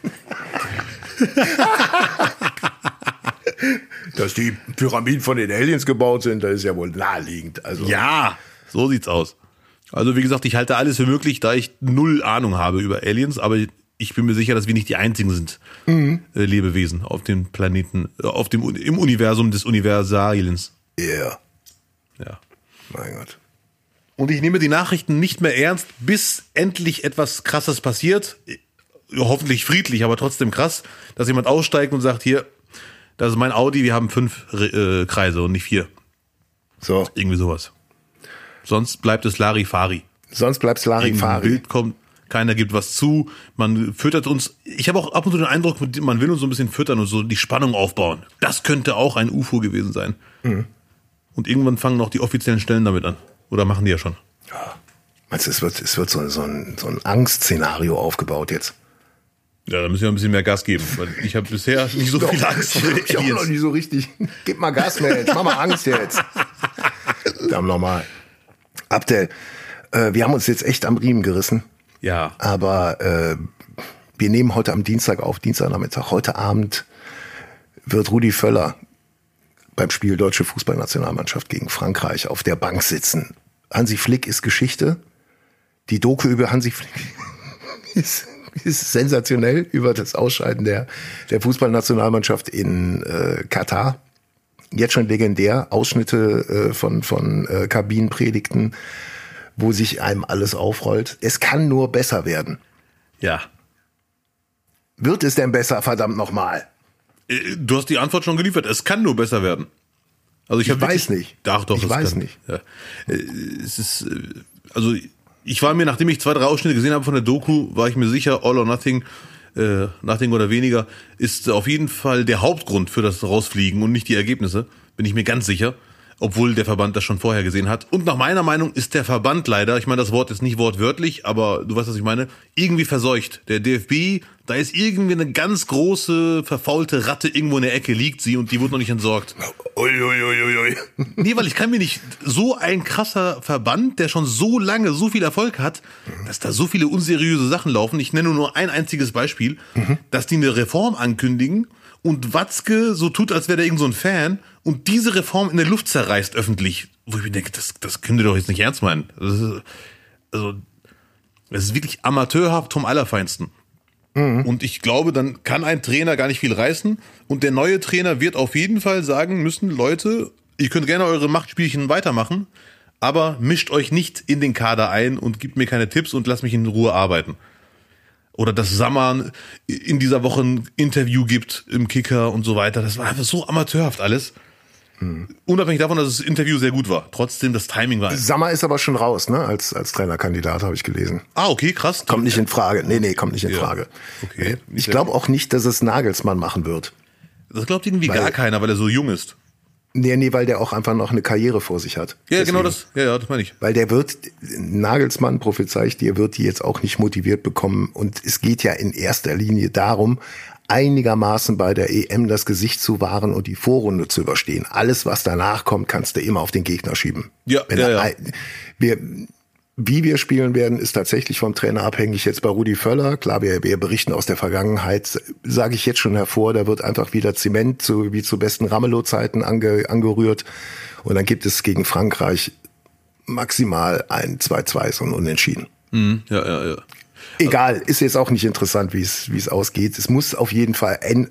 Dass die Pyramiden von den Aliens gebaut sind, das ist ja wohl naheliegend. Also ja, so sieht's aus. Also wie gesagt, ich halte alles für möglich, da ich null Ahnung habe über Aliens, aber ich bin mir sicher, dass wir nicht die einzigen sind mhm. äh, Lebewesen auf dem Planeten, äh, auf dem im Universum des Universaliens. Yeah. Ja. Mein Gott. Und ich nehme die Nachrichten nicht mehr ernst, bis endlich etwas Krasses passiert. Hoffentlich friedlich, aber trotzdem krass, dass jemand aussteigt und sagt, hier, das ist mein Audi, wir haben fünf äh, Kreise und nicht vier. So. Irgendwie sowas. Sonst bleibt es Larifari. Sonst bleibt es Larifari. Bild kommt, keiner gibt was zu, man füttert uns. Ich habe auch ab und zu den Eindruck, man will uns so ein bisschen füttern und so die Spannung aufbauen. Das könnte auch ein UFO gewesen sein. Mhm. Und irgendwann fangen auch die offiziellen Stellen damit an. Oder machen die ja schon? Ja. Meinst du, es wird, es wird so, so ein, so ein Angstszenario aufgebaut jetzt? Ja, da müssen wir ein bisschen mehr Gas geben, weil ich habe bisher nicht so viel Angst. Ich auch noch nicht so richtig. Gib mal Gas mehr jetzt, mach mal Angst jetzt. Dann nochmal. Abdel, äh, wir haben uns jetzt echt am Riemen gerissen. Ja. Aber äh, wir nehmen heute am Dienstag auf, Dienstagnachmittag. Heute Abend wird Rudi Völler beim Spiel Deutsche Fußballnationalmannschaft gegen Frankreich auf der Bank sitzen. Hansi Flick ist Geschichte. Die Doku über Hansi Flick ist, ist sensationell über das Ausscheiden der, der Fußballnationalmannschaft in äh, Katar. Jetzt schon legendär. Ausschnitte äh, von, von äh, Kabinenpredigten, wo sich einem alles aufrollt. Es kann nur besser werden. Ja. Wird es denn besser, verdammt nochmal? Äh, du hast die Antwort schon geliefert. Es kann nur besser werden. Also ich, ich weiß nicht. Ach doch, ich weiß kann. nicht. Ja. Äh, es ist, äh, also ich war mir, nachdem ich zwei, drei Ausschnitte gesehen habe von der Doku, war ich mir sicher, All or Nothing, äh, Nothing oder weniger, ist auf jeden Fall der Hauptgrund für das Rausfliegen und nicht die Ergebnisse. Bin ich mir ganz sicher obwohl der Verband das schon vorher gesehen hat. Und nach meiner Meinung ist der Verband leider, ich meine, das Wort ist nicht wortwörtlich, aber du weißt, was ich meine, irgendwie verseucht. Der DFB, da ist irgendwie eine ganz große, verfaulte Ratte irgendwo in der Ecke liegt sie und die wurde noch nicht entsorgt. Uiuiuiui. Nee, weil ich kann mir nicht, so ein krasser Verband, der schon so lange so viel Erfolg hat, dass da so viele unseriöse Sachen laufen. Ich nenne nur ein einziges Beispiel, mhm. dass die eine Reform ankündigen und Watzke so tut, als wäre der irgend so ein Fan und diese Reform in der Luft zerreißt öffentlich, wo ich mir denke, das, das könnt ihr doch jetzt nicht ernst meinen. Das ist, also, es ist wirklich amateurhaft vom Allerfeinsten. Mhm. Und ich glaube, dann kann ein Trainer gar nicht viel reißen und der neue Trainer wird auf jeden Fall sagen müssen, Leute, ihr könnt gerne eure Machtspielchen weitermachen, aber mischt euch nicht in den Kader ein und gibt mir keine Tipps und lasst mich in Ruhe arbeiten. Oder dass Sammer in dieser Woche ein Interview gibt im Kicker und so weiter. Das war einfach so amateurhaft alles. Hm. Unabhängig davon, dass das Interview sehr gut war. Trotzdem, das Timing war. Sammer ist aber schon raus, ne? Als, als Trainerkandidat habe ich gelesen. Ah, okay, krass. Kommt nicht in Frage. Nee, nee, kommt nicht in ja. Frage. Okay. Ich glaube auch nicht, dass es Nagelsmann machen wird. Das glaubt irgendwie weil, gar keiner, weil er so jung ist. Nee, nee, weil der auch einfach noch eine Karriere vor sich hat. Ja, Deswegen. genau das. Ja, ja, das meine ich. Weil der wird, Nagelsmann prophezei ich dir, wird die jetzt auch nicht motiviert bekommen. Und es geht ja in erster Linie darum, einigermaßen bei der EM das Gesicht zu wahren und die Vorrunde zu überstehen. Alles, was danach kommt, kannst du immer auf den Gegner schieben. Ja, Wenn ja, ja. Wir, wie wir spielen werden, ist tatsächlich vom Trainer abhängig. Jetzt bei Rudi Völler, klar, wir, wir berichten aus der Vergangenheit, sage ich jetzt schon hervor, da wird einfach wieder Zement, so wie zu besten Ramelow-Zeiten ange, angerührt. Und dann gibt es gegen Frankreich maximal ein 2-2, so ein Unentschieden. Mhm, ja, ja, ja. Egal, ist jetzt auch nicht interessant, wie es wie es ausgeht. Es muss auf jeden Fall, im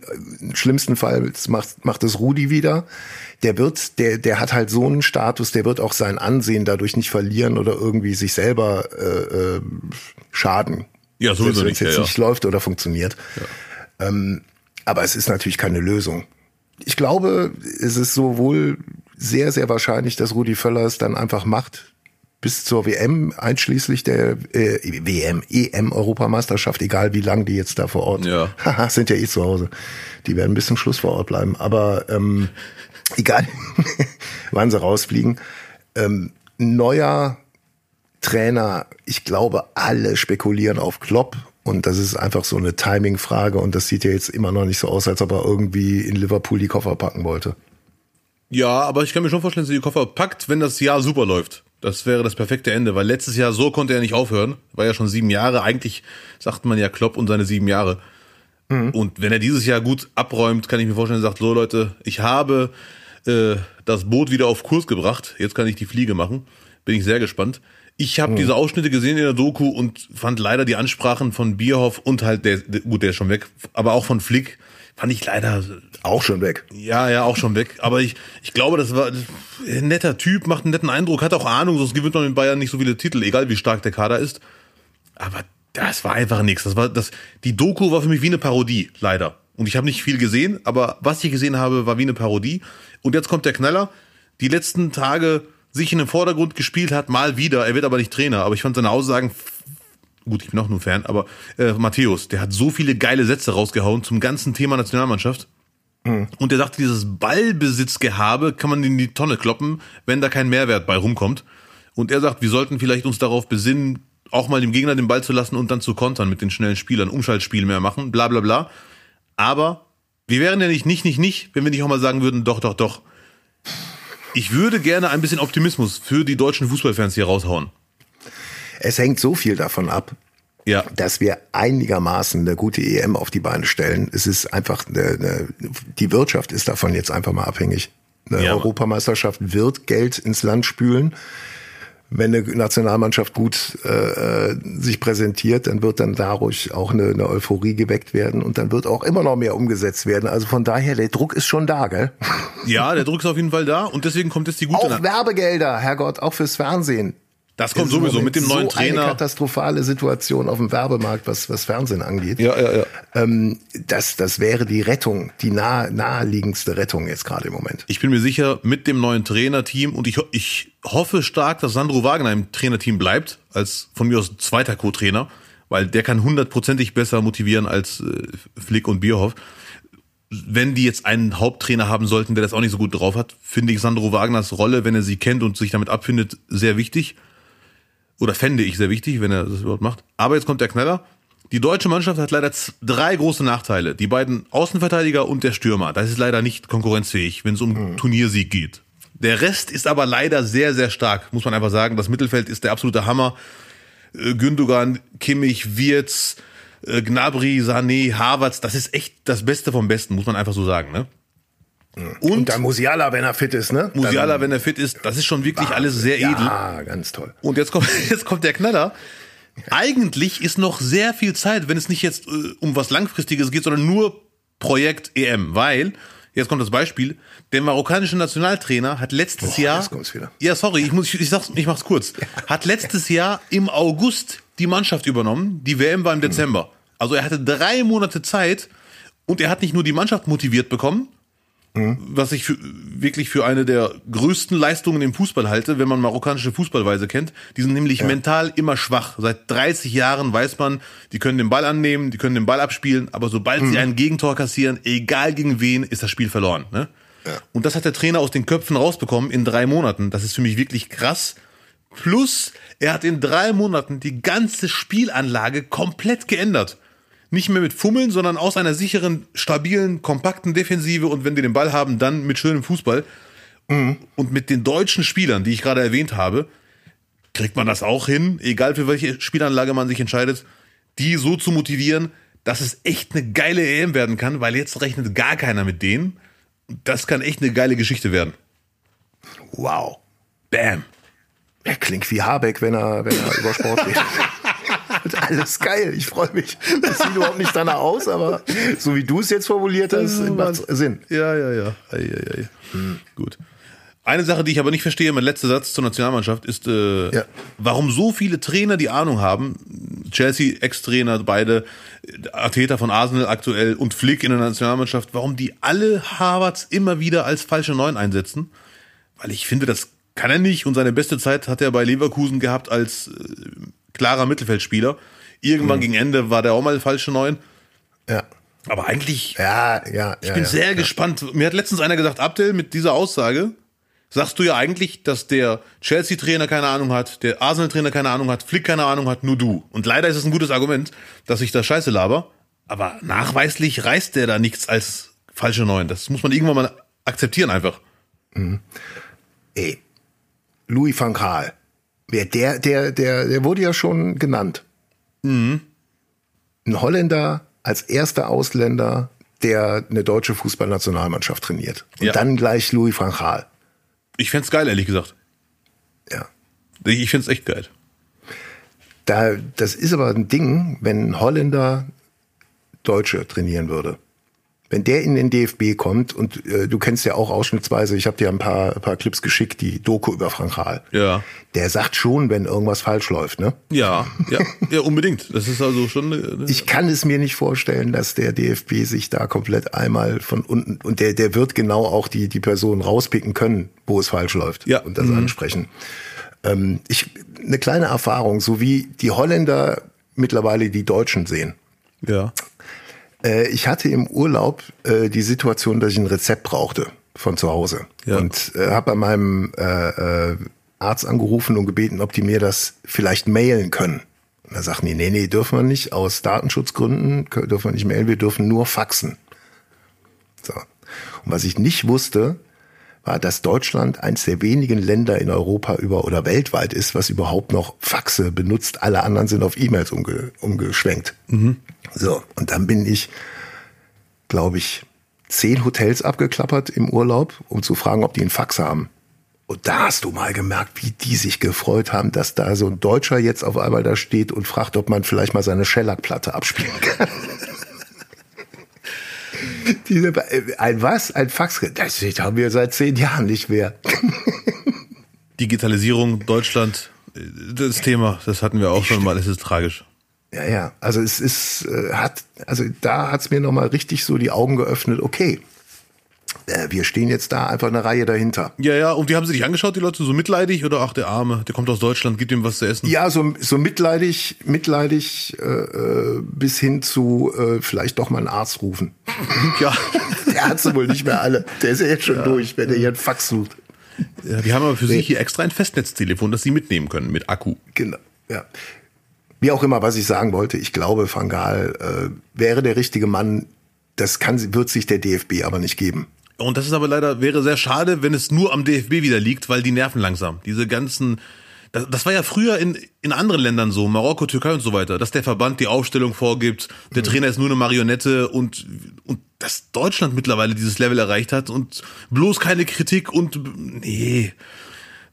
schlimmsten Fall macht, macht es Rudi wieder. Der wird, der, der hat halt so einen Status, der wird auch sein Ansehen dadurch nicht verlieren oder irgendwie sich selber äh, äh, schaden. Ja, sowieso wenn es jetzt ja, nicht ja. läuft oder funktioniert. Ja. Ähm, aber es ist natürlich keine Lösung. Ich glaube, es ist sowohl sehr, sehr wahrscheinlich, dass Rudi Völler es dann einfach macht, bis zur WM, einschließlich der äh, WM, EM Europameisterschaft, egal wie lang die jetzt da vor Ort ja. sind ja eh zu Hause. Die werden bis zum Schluss vor Ort bleiben. Aber ähm, egal, wann sie rausfliegen. Ähm, neuer Trainer, ich glaube, alle spekulieren auf Klopp. Und das ist einfach so eine Timing-Frage. Und das sieht ja jetzt immer noch nicht so aus, als ob er irgendwie in Liverpool die Koffer packen wollte. Ja, aber ich kann mir schon vorstellen, dass er die Koffer packt, wenn das Jahr super läuft. Das wäre das perfekte Ende, weil letztes Jahr so konnte er nicht aufhören. War ja schon sieben Jahre. Eigentlich sagt man ja Klopp und seine sieben Jahre. Mhm. Und wenn er dieses Jahr gut abräumt, kann ich mir vorstellen, er sagt, so Leute, ich habe äh, das Boot wieder auf Kurs gebracht. Jetzt kann ich die Fliege machen. Bin ich sehr gespannt. Ich habe mhm. diese Ausschnitte gesehen in der Doku und fand leider die Ansprachen von Bierhoff und halt der, gut, der ist schon weg, aber auch von Flick fand ich leider auch schon weg. Ja, ja, auch schon weg. Aber ich, ich glaube, das war ein netter Typ, macht einen netten Eindruck, hat auch Ahnung, sonst gewinnt man in Bayern nicht so viele Titel, egal wie stark der Kader ist. Aber das war einfach nichts. Das war das. Die Doku war für mich wie eine Parodie, leider. Und ich habe nicht viel gesehen, aber was ich gesehen habe, war wie eine Parodie. Und jetzt kommt der Knaller. Die letzten Tage sich in den Vordergrund gespielt hat, mal wieder. Er wird aber nicht Trainer. Aber ich fand seine Aussagen gut, ich bin auch nur Fan, aber äh, Matthäus, der hat so viele geile Sätze rausgehauen zum ganzen Thema Nationalmannschaft. Und der sagt, dieses Ballbesitzgehabe kann man in die Tonne kloppen, wenn da kein Mehrwert bei rumkommt. Und er sagt, wir sollten vielleicht uns darauf besinnen, auch mal dem Gegner den Ball zu lassen und dann zu kontern mit den schnellen Spielern, Umschaltspiel mehr machen, bla bla bla. Aber wir wären ja nicht, nicht, nicht, nicht, wenn wir nicht auch mal sagen würden, doch, doch, doch. Ich würde gerne ein bisschen Optimismus für die deutschen Fußballfans hier raushauen. Es hängt so viel davon ab, ja. dass wir einigermaßen eine gute EM auf die Beine stellen. Es ist einfach, eine, eine, die Wirtschaft ist davon jetzt einfach mal abhängig. Eine ja. Europameisterschaft wird Geld ins Land spülen. Wenn eine Nationalmannschaft gut äh, sich präsentiert, dann wird dann dadurch auch eine, eine Euphorie geweckt werden und dann wird auch immer noch mehr umgesetzt werden. Also von daher, der Druck ist schon da, gell? Ja, der Druck ist auf jeden Fall da und deswegen kommt jetzt die gute. Auch Werbegelder, Herrgott, auch fürs Fernsehen. Das kommt sowieso mit dem neuen so Trainer. Eine katastrophale Situation auf dem Werbemarkt, was, was Fernsehen angeht. Ja, ja, ja. Ähm, das, das wäre die Rettung, die nah, naheliegendste Rettung jetzt gerade im Moment. Ich bin mir sicher, mit dem neuen Trainerteam und ich, ich hoffe stark, dass Sandro Wagner im Trainerteam bleibt, als von mir aus zweiter Co-Trainer, weil der kann hundertprozentig besser motivieren als äh, Flick und Bierhoff wenn die jetzt einen Haupttrainer haben sollten, der das auch nicht so gut drauf hat, finde ich Sandro Wagners Rolle, wenn er sie kennt und sich damit abfindet, sehr wichtig oder fände ich sehr wichtig, wenn er das überhaupt macht. Aber jetzt kommt der Knaller. Die deutsche Mannschaft hat leider drei große Nachteile. Die beiden Außenverteidiger und der Stürmer. Das ist leider nicht konkurrenzfähig, wenn es um mhm. Turniersieg geht. Der Rest ist aber leider sehr, sehr stark, muss man einfach sagen. Das Mittelfeld ist der absolute Hammer. Äh, Gündogan, Kimmich, Wirtz, äh, Gnabry, Sané, Havertz, das ist echt das Beste vom Besten, muss man einfach so sagen, ne? Und, und dann Musiala, wenn er fit ist, ne? Musiala, wenn er fit ist, das ist schon wirklich alles sehr edel. Ja, ganz toll. Und jetzt kommt, jetzt kommt der Knaller. Eigentlich ist noch sehr viel Zeit, wenn es nicht jetzt äh, um was Langfristiges geht, sondern nur Projekt EM, weil Jetzt kommt das Beispiel. Der marokkanische Nationaltrainer hat letztes Boah, Jahr. Ja, sorry, ich muss, ich, ich sag's, ich mach's kurz. Hat letztes Jahr im August die Mannschaft übernommen. Die WM war im Dezember. Also er hatte drei Monate Zeit und er hat nicht nur die Mannschaft motiviert bekommen, was ich für, wirklich für eine der größten Leistungen im Fußball halte, wenn man marokkanische Fußballweise kennt. Die sind nämlich mental immer schwach. Seit 30 Jahren weiß man, die können den Ball annehmen, die können den Ball abspielen, aber sobald sie ein Gegentor kassieren, egal gegen wen, ist das Spiel verloren. Ne? Und das hat der Trainer aus den Köpfen rausbekommen in drei Monaten. Das ist für mich wirklich krass. Plus, er hat in drei Monaten die ganze Spielanlage komplett geändert. Nicht mehr mit Fummeln, sondern aus einer sicheren, stabilen, kompakten Defensive und wenn die den Ball haben, dann mit schönem Fußball. Und mit den deutschen Spielern, die ich gerade erwähnt habe, kriegt man das auch hin, egal für welche Spielanlage man sich entscheidet, die so zu motivieren, dass es echt eine geile EM werden kann, weil jetzt rechnet gar keiner mit denen. Das kann echt eine geile Geschichte werden. Wow. Bam. Er klingt wie Habeck, wenn er, wenn er über Sport redet. Und alles geil, ich freue mich. Das sieht überhaupt nicht danach aus, aber so wie du es jetzt formuliert hast, macht Sinn. Ja, ja, ja. Ei, ei, ei. Gut. Eine Sache, die ich aber nicht verstehe, mein letzter Satz zur Nationalmannschaft, ist, äh, Ja. warum so viele Trainer die Ahnung haben, Chelsea, Ex-Trainer, beide, Arteta von Arsenal aktuell und Flick in der Nationalmannschaft, warum die alle Harvards immer wieder als falsche Neun einsetzen. Weil ich finde, das kann er nicht und seine beste Zeit hat er bei Leverkusen gehabt als äh, klarer Mittelfeldspieler. Irgendwann gegen Ende war der auch mal falsche Neun. Ja. Aber eigentlich Ja, ja, ich bin sehr gespannt. Mir hat letztens einer gesagt, Abdel, mit dieser Aussage sagst du ja eigentlich, dass der Chelsea-Trainer keine Ahnung hat, der Arsenal-Trainer keine Ahnung hat, Flick keine Ahnung hat, nur du. Und leider ist es ein gutes Argument, dass ich da scheiße laber. Aber nachweislich reißt der da nichts als falsche Neun. Das muss man irgendwann mal akzeptieren einfach. Ey, Louis van Gaal. Wer der, der, der, der wurde ja schon genannt. Ein Holländer als erster Ausländer, der eine deutsche Fußballnationalmannschaft trainiert. Und Ja. dann gleich Louis van Gaal. Ich fänd's geil, ehrlich gesagt. Ja. Ich find's echt geil. Da, das ist aber ein Ding, wenn ein Holländer Deutsche trainieren würde. Wenn der in den DFB kommt und äh, du kennst ja auch ausschnittsweise, ich habe dir ein paar, ein paar Clips geschickt, die Doku über Frank Rahl. Ja. Der sagt schon, wenn irgendwas falsch läuft, ne? Ja, ja, ja, unbedingt. Das ist also schon. eine- Ich kann es mir nicht vorstellen, dass der DFB sich da komplett einmal von unten und der der wird genau auch die die Person rauspicken können, wo es falsch läuft Ja. und das ansprechen. Ähm, ich eine kleine Erfahrung, so wie die Holländer mittlerweile die Deutschen sehen. Ja. Äh, ich hatte im Urlaub äh, die Situation, dass ich ein Rezept brauchte von zu Hause Ja. und äh, habe bei meinem äh, äh, Arzt angerufen und gebeten, ob die mir das vielleicht mailen können. Und da sagten die, nee, nee, dürfen wir nicht, aus Datenschutzgründen dürfen wir nicht mailen, wir dürfen nur faxen. So. Und was ich nicht wusste, war, dass Deutschland eines der wenigen Länder in Europa über oder weltweit ist, was überhaupt noch Faxe benutzt. Alle anderen sind auf E-Mails umge, umgeschwenkt. So, und dann bin ich, glaube ich, zehn Hotels abgeklappert im Urlaub, um zu fragen, ob die einen Fax haben. Und da hast du mal gemerkt, wie die sich gefreut haben, dass da so ein Deutscher jetzt auf einmal da steht und fragt, ob man vielleicht mal seine Shellac-Platte abspielen kann. Diese, äh, ein was? Ein Fax? Das haben wir seit zehn Jahren nicht mehr. Digitalisierung, Deutschland, äh, das Thema, das hatten wir auch schon mal, es ist tragisch. Ja, ja. Also es ist, äh, hat, also da hat's mir nochmal richtig so die Augen geöffnet, okay. Äh, wir stehen jetzt da einfach eine Reihe dahinter. Ja, ja, und wie haben sie dich angeschaut, die Leute? So mitleidig oder ach, der Arme, der kommt aus Deutschland, gibt ihm was zu essen? Ja, so, so mitleidig, mitleidig äh, äh, bis hin zu äh, vielleicht doch mal einen Arzt rufen. Ja. Der hat sie wohl nicht mehr alle. Der ist ja jetzt schon durch, wenn er hier einen Fax sucht. ja die haben aber für sich hier extra ein Festnetztelefon, das sie mitnehmen können mit Akku. Genau, ja. Wie auch immer, was ich sagen wollte, ich glaube, Van Gaal äh, wäre der richtige Mann. Das kann, wird sich der DFB aber nicht geben. Und das ist aber leider, wäre sehr schade, wenn es nur am DFB wieder liegt, weil die nerven langsam. Diese ganzen, das, das war ja früher in, in anderen Ländern so, Marokko, Türkei und so weiter, dass der Verband die Aufstellung vorgibt, der Trainer ist nur eine Marionette und, und dass Deutschland mittlerweile dieses Level erreicht hat und bloß keine Kritik und, nee.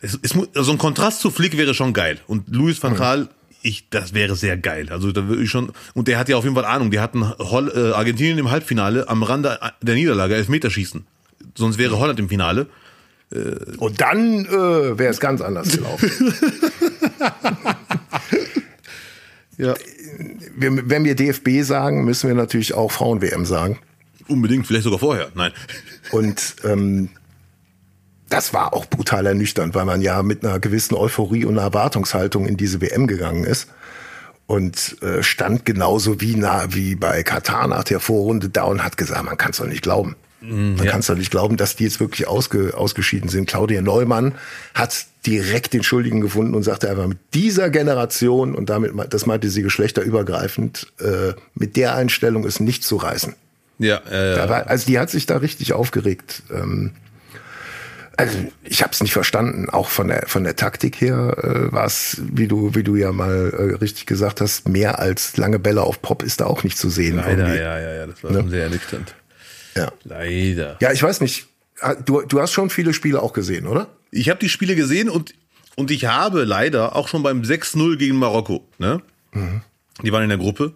Es, es, mu- also ein Kontrast zu Flick wäre schon geil. Und Luis van Gaal, ich, das wäre sehr geil. Also da würde ich schon, und der hat ja auf jeden Fall Ahnung, die hatten Holl, äh, Argentinien im Halbfinale am Rande der Niederlage Elfmeterschießen. Sonst wäre Holland im Finale. Und dann äh, wäre es ganz anders gelaufen. Ja. wir, wenn wir DFB sagen, müssen wir natürlich auch Frauen-WM sagen. Unbedingt, vielleicht sogar vorher. Nein. Und ähm, das war auch brutal ernüchternd, weil man ja mit einer gewissen Euphorie und einer Erwartungshaltung in diese WM gegangen ist und äh, stand genauso wie na, wie bei Katar nach der Vorrunde da und hat gesagt, man kann es doch nicht glauben. Man ja. kann es doch nicht glauben, dass die jetzt wirklich ausge, ausgeschieden sind. Claudia Neumann hat direkt den Schuldigen gefunden und sagte einfach, mit dieser Generation, und damit, das meinte sie geschlechterübergreifend, äh, mit der Einstellung ist nicht zu reißen. Ja, äh, war, also die hat sich da richtig aufgeregt. Ähm, also ich habe es nicht verstanden. Auch von der von der Taktik her äh, war es, wie du wie du ja mal äh, richtig gesagt hast, mehr als lange Bälle auf Pop ist da auch nicht zu sehen. leider, irgendwie. ja, ja, ja, das war schon sehr ernüchternd. Ja. Leider. Ja, ich weiß nicht. Du, du hast schon viele Spiele auch gesehen, oder? Ich habe die Spiele gesehen und, und ich habe leider auch schon beim 6-0 gegen Marokko, ne? Die waren in der Gruppe.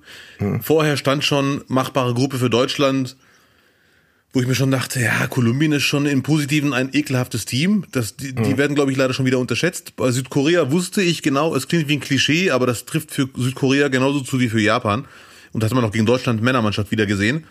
Vorher stand schon machbare Gruppe für Deutschland, wo ich mir schon dachte, ja, Kolumbien ist schon im Positiven ein ekelhaftes Team. Das, die, die werden, glaube ich, leider schon wieder unterschätzt. Bei Südkorea wusste ich genau, es klingt wie ein Klischee, aber das trifft für Südkorea genauso zu wie für Japan. Und das hat man auch gegen Deutschland Männermannschaft wieder gesehen.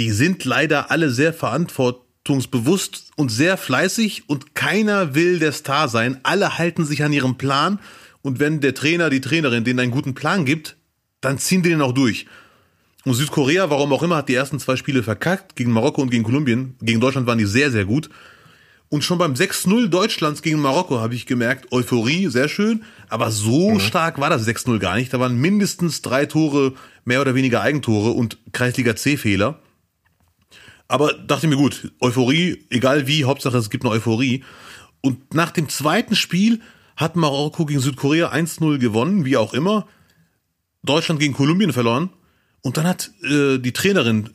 Die sind leider alle sehr verantwortungsbewusst und sehr fleißig und keiner will der Star sein. Alle halten sich an ihrem Plan und wenn der Trainer, die Trainerin denen einen guten Plan gibt, dann ziehen die den auch durch. Und Südkorea, warum auch immer, hat die ersten zwei Spiele verkackt, gegen Marokko und gegen Kolumbien. Gegen Deutschland waren die sehr, sehr gut. Und schon beim 6-0 Deutschlands gegen Marokko habe ich gemerkt, Euphorie, sehr schön, aber so stark war das 6-0 gar nicht. Da waren mindestens drei Tore, mehr oder weniger Eigentore und Kreisliga C-Fehler. Aber dachte mir gut, Euphorie, egal wie, Hauptsache es gibt eine Euphorie. Und nach dem zweiten Spiel hat Marokko gegen Südkorea 1-0 gewonnen, wie auch immer. Deutschland gegen Kolumbien verloren. Und dann hat äh, die Trainerin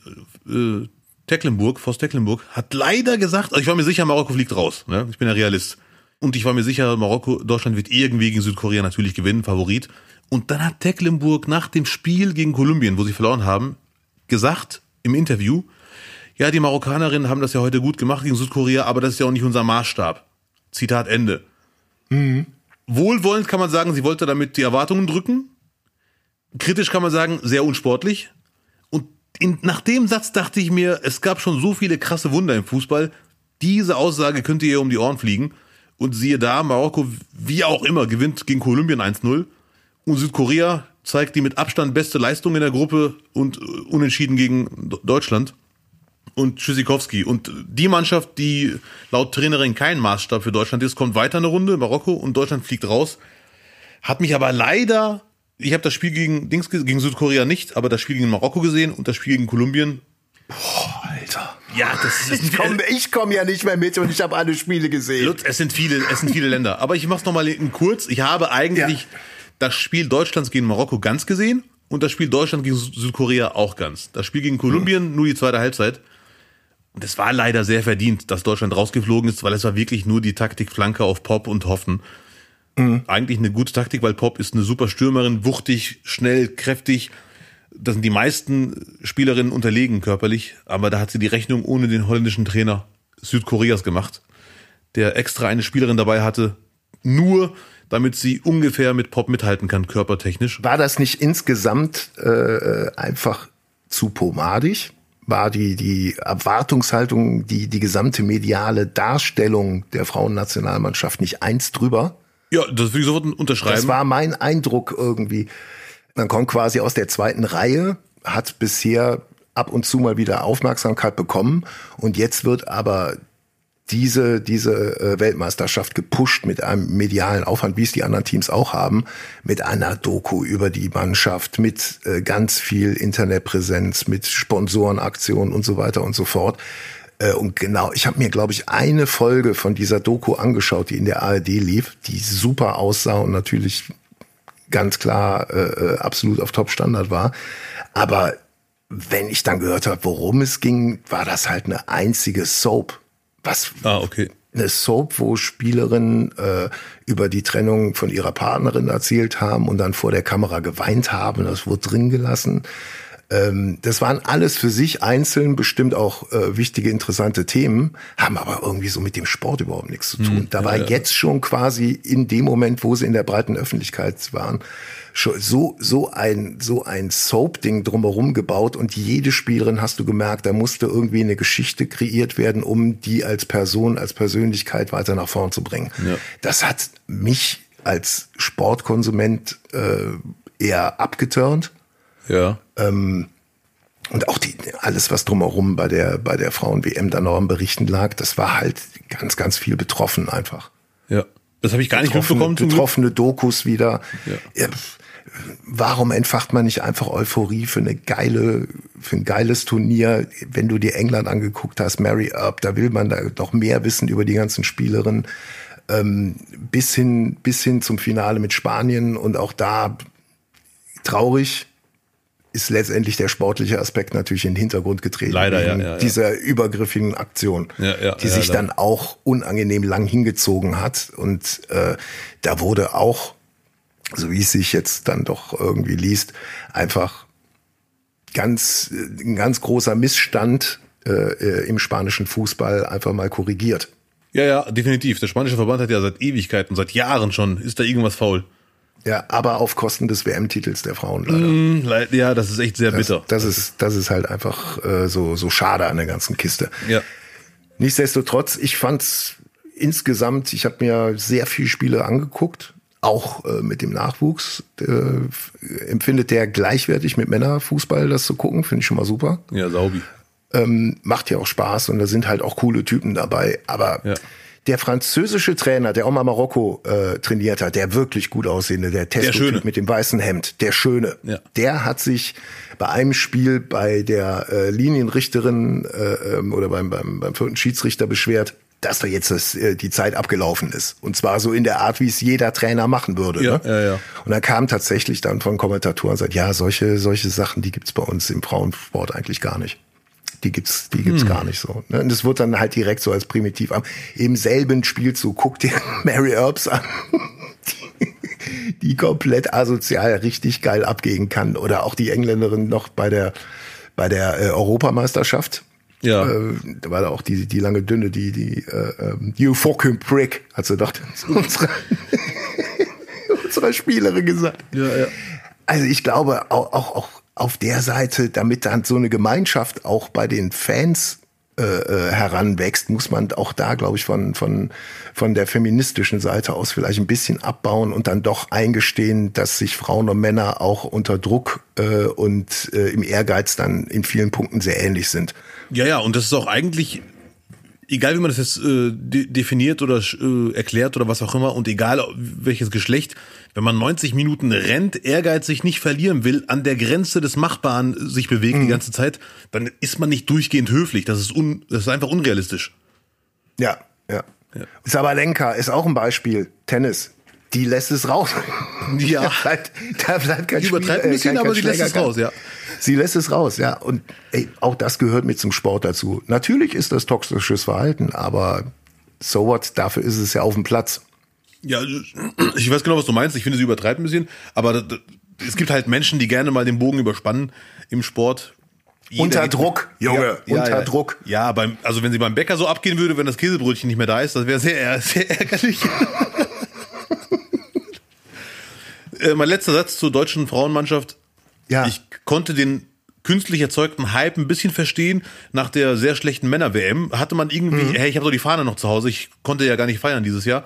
äh, Tecklenburg, Voss Tecklenburg, hat leider gesagt, also ich war mir sicher, Marokko fliegt raus. Ne? Ich bin ja Realist. Und ich war mir sicher, Marokko, Deutschland wird irgendwie gegen Südkorea natürlich gewinnen, Favorit. Und dann hat Tecklenburg nach dem Spiel gegen Kolumbien, wo sie verloren haben, gesagt im Interview, ja, die Marokkanerinnen haben das ja heute gut gemacht gegen Südkorea, aber das ist ja auch nicht unser Maßstab. Zitat Ende. Wohlwollend kann man sagen, sie wollte damit die Erwartungen drücken. Kritisch kann man sagen, sehr unsportlich. Und in, nach dem Satz dachte ich mir, es gab schon so viele krasse Wunder im Fußball. Diese Aussage könnte ihr um die Ohren fliegen. Und siehe da, Marokko, wie auch immer, gewinnt gegen Kolumbien 1-0. Und Südkorea zeigt die mit Abstand beste Leistung in der Gruppe und äh, unentschieden gegen Deutschland und Tschüssikowski. Und die Mannschaft, die laut Trainerin kein Maßstab für Deutschland ist, kommt weiter eine Runde, Marokko, und Deutschland fliegt raus. Hat mich aber leider, ich habe das Spiel gegen, Dings, gegen Südkorea nicht, aber das Spiel gegen Marokko gesehen und das Spiel gegen Kolumbien. Alter. Ja, das ist Ich komme ich komm ja nicht mehr mit und ich habe alle Spiele gesehen. Lutz, es sind viele, es sind viele Länder. Aber ich mach's nochmal in kurz. Ich habe eigentlich Ja. das Spiel Deutschlands gegen Marokko ganz gesehen und das Spiel Deutschland gegen Sü- Südkorea auch ganz. Das Spiel gegen Kolumbien nur die zweite Halbzeit. Und es war leider sehr verdient, dass Deutschland rausgeflogen ist, weil es war wirklich nur die Taktik Flanke auf Pop und Hoffen. Eigentlich eine gute Taktik, weil Pop ist eine super Stürmerin, wuchtig, schnell, kräftig. Da sind die meisten Spielerinnen unterlegen körperlich, aber da hat sie die Rechnung ohne den holländischen Trainer Südkoreas gemacht, der extra eine Spielerin dabei hatte, nur damit sie ungefähr mit Pop mithalten kann, körpertechnisch. War das nicht insgesamt äh, einfach zu pomadig? War die, die Erwartungshaltung, die, die gesamte mediale Darstellung der Frauennationalmannschaft nicht eins drüber? Ja, das will ich sofort unterschreiben. Das war mein Eindruck irgendwie. Man kommt quasi aus der zweiten Reihe, hat bisher ab und zu mal wieder Aufmerksamkeit bekommen und jetzt wird aber diese, diese äh, Weltmeisterschaft gepusht mit einem medialen Aufwand, wie es die anderen Teams auch haben, mit einer Doku über die Mannschaft, mit äh, ganz viel Internetpräsenz, mit Sponsorenaktionen und so weiter und so fort. Äh, und genau, ich habe mir, glaube ich, eine Folge von dieser Doku angeschaut, die in der ARD lief, die super aussah und natürlich ganz klar äh, absolut auf Top-Standard war. Aber wenn ich dann gehört habe, worum es ging, war das halt eine einzige Soap. Was ah, okay. eine Soap, wo Spielerinnen äh, über die Trennung von ihrer Partnerin erzählt haben und dann vor der Kamera geweint haben. Das wurde drin gelassen. Ähm, das waren alles für sich einzeln bestimmt auch äh, wichtige, interessante Themen, haben aber irgendwie so mit dem Sport überhaupt nichts zu tun. Mhm, da war ja, jetzt schon quasi in dem Moment, wo sie in der breiten Öffentlichkeit waren, so, so ein, so ein Soap-Ding drumherum gebaut und jede Spielerin hast du gemerkt, da musste irgendwie eine Geschichte kreiert werden, um die als Person, als Persönlichkeit weiter nach vorn zu bringen. Ja. Das hat mich als Sportkonsument äh, eher abgeturnt. Ja. Ähm, und auch die, alles, was drumherum bei der, bei der Frauen-WM dann noch am Berichten lag, das war halt ganz, ganz viel betroffen einfach. Ja. Das habe ich gar nicht betroffene, mitbekommen. Betroffene Dokus wieder. Ja. Warum entfacht man nicht einfach Euphorie für eine geile, für ein geiles Turnier? Wenn du dir England angeguckt hast, Mary Earp, da will man da noch mehr wissen über die ganzen Spielerinnen. Ähm, bis hin, bis hin zum Finale mit Spanien und auch da traurig, ist letztendlich der sportliche Aspekt natürlich in den Hintergrund getreten. Leider, ja, ja, Dieser übergriffigen Aktion, ja, die sich dann auch unangenehm lang hingezogen hat. Und äh, da wurde auch, so wie es sich jetzt dann doch irgendwie liest, einfach ganz, ein ganz großer Missstand äh, äh, im spanischen Fußball einfach mal korrigiert. Ja, ja, definitiv. Der spanische Verband hat ja seit Ewigkeiten, seit Jahren schon, ist da irgendwas faul. Ja, aber auf Kosten des WM-Titels der Frauen leider. Mm, ja, das ist echt sehr bitter. Das, das ist, das ist halt einfach äh, so, so schade an der ganzen Kiste. Ja. Nichtsdestotrotz, ich fand's insgesamt, ich habe mir sehr viele Spiele angeguckt, auch äh, mit dem Nachwuchs. Äh, empfindet der gleichwertig mit Männerfußball das zu gucken, finde ich schon mal super. Ja, Saubi. Ähm, macht ja auch Spaß und da sind halt auch coole Typen dabei, aber ja der französische Trainer, der auch mal Marokko äh, trainiert hat, der wirklich gut aussehende, der Testo mit dem weißen Hemd, der Schöne, ja. der hat sich bei einem Spiel bei der äh, Linienrichterin äh, ähm, oder beim, beim, beim vierten Schiedsrichter beschwert, dass da jetzt das, äh, die Zeit abgelaufen ist. Und zwar so in der Art, wie es jeder Trainer machen würde. Ja, ne? ja, ja. Und dann kam tatsächlich dann von Kommentatoren und sagt, ja, solche, solche Sachen, die gibt's bei uns im Frauensport eigentlich gar nicht die gibt's, die gibt's hm. gar nicht so. Ne? Und das wird dann halt direkt so als primitiv am im selben Spielzug. Guck dir Mary Earps an, die, die komplett asozial richtig geil abgehen kann. Oder auch die Engländerin noch bei der bei der äh, Europameisterschaft. Ja. Äh, da war da auch die, die lange dünne, die, die, äh, ähm, You fucking prick, hat sie doch unserer Spielerin gesagt. Ja, ja. Also ich glaube, auch, auch, auch auf der Seite, damit dann so eine Gemeinschaft auch bei den Fans äh, äh, heranwächst, muss man auch da, glaube ich, von, von, von der feministischen Seite aus vielleicht ein bisschen abbauen und dann doch eingestehen, dass sich Frauen und Männer auch unter Druck äh, und äh, im Ehrgeiz dann in vielen Punkten sehr ähnlich sind. Ja, ja, und das ist auch eigentlich egal wie man das jetzt äh, de definiert oder äh, erklärt oder was auch immer und egal welches Geschlecht, wenn man 90 Minuten rennt, ehrgeizig nicht verlieren will, an der Grenze des Machbaren sich bewegt mhm. die ganze Zeit, dann ist man nicht durchgehend höflich. Das ist, un das ist einfach unrealistisch. Ja, ja. ja. Sabalenka ist auch ein Beispiel. Tennis. Die lässt es raus. Ja. da bleibt, da bleibt kein die übertreibt ein bisschen, kein, kein aber sie lässt es raus, ja. Sie lässt es raus, ja. Und ey, auch das gehört mit zum Sport dazu. Natürlich ist das toxisches Verhalten, aber so what, dafür ist es ja auf dem Platz. Ja, ich weiß genau, was du meinst. Ich finde, sie übertreibt ein bisschen, aber es gibt halt Menschen, die gerne mal den Bogen überspannen im Sport. Jeder unter Druck, Junge, ja, unter ja, Druck. Ja, beim, also wenn sie beim Bäcker so abgehen würde, wenn das Käsebrötchen nicht mehr da ist, das wäre sehr, sehr ärgerlich. äh, mein letzter Satz zur deutschen Frauenmannschaft. Ja. Ich konnte den künstlich erzeugten Hype ein bisschen verstehen. Nach der sehr schlechten Männer-WM hatte man irgendwie, mhm. hey, ich habe doch die Fahne noch zu Hause, ich konnte ja gar nicht feiern dieses Jahr.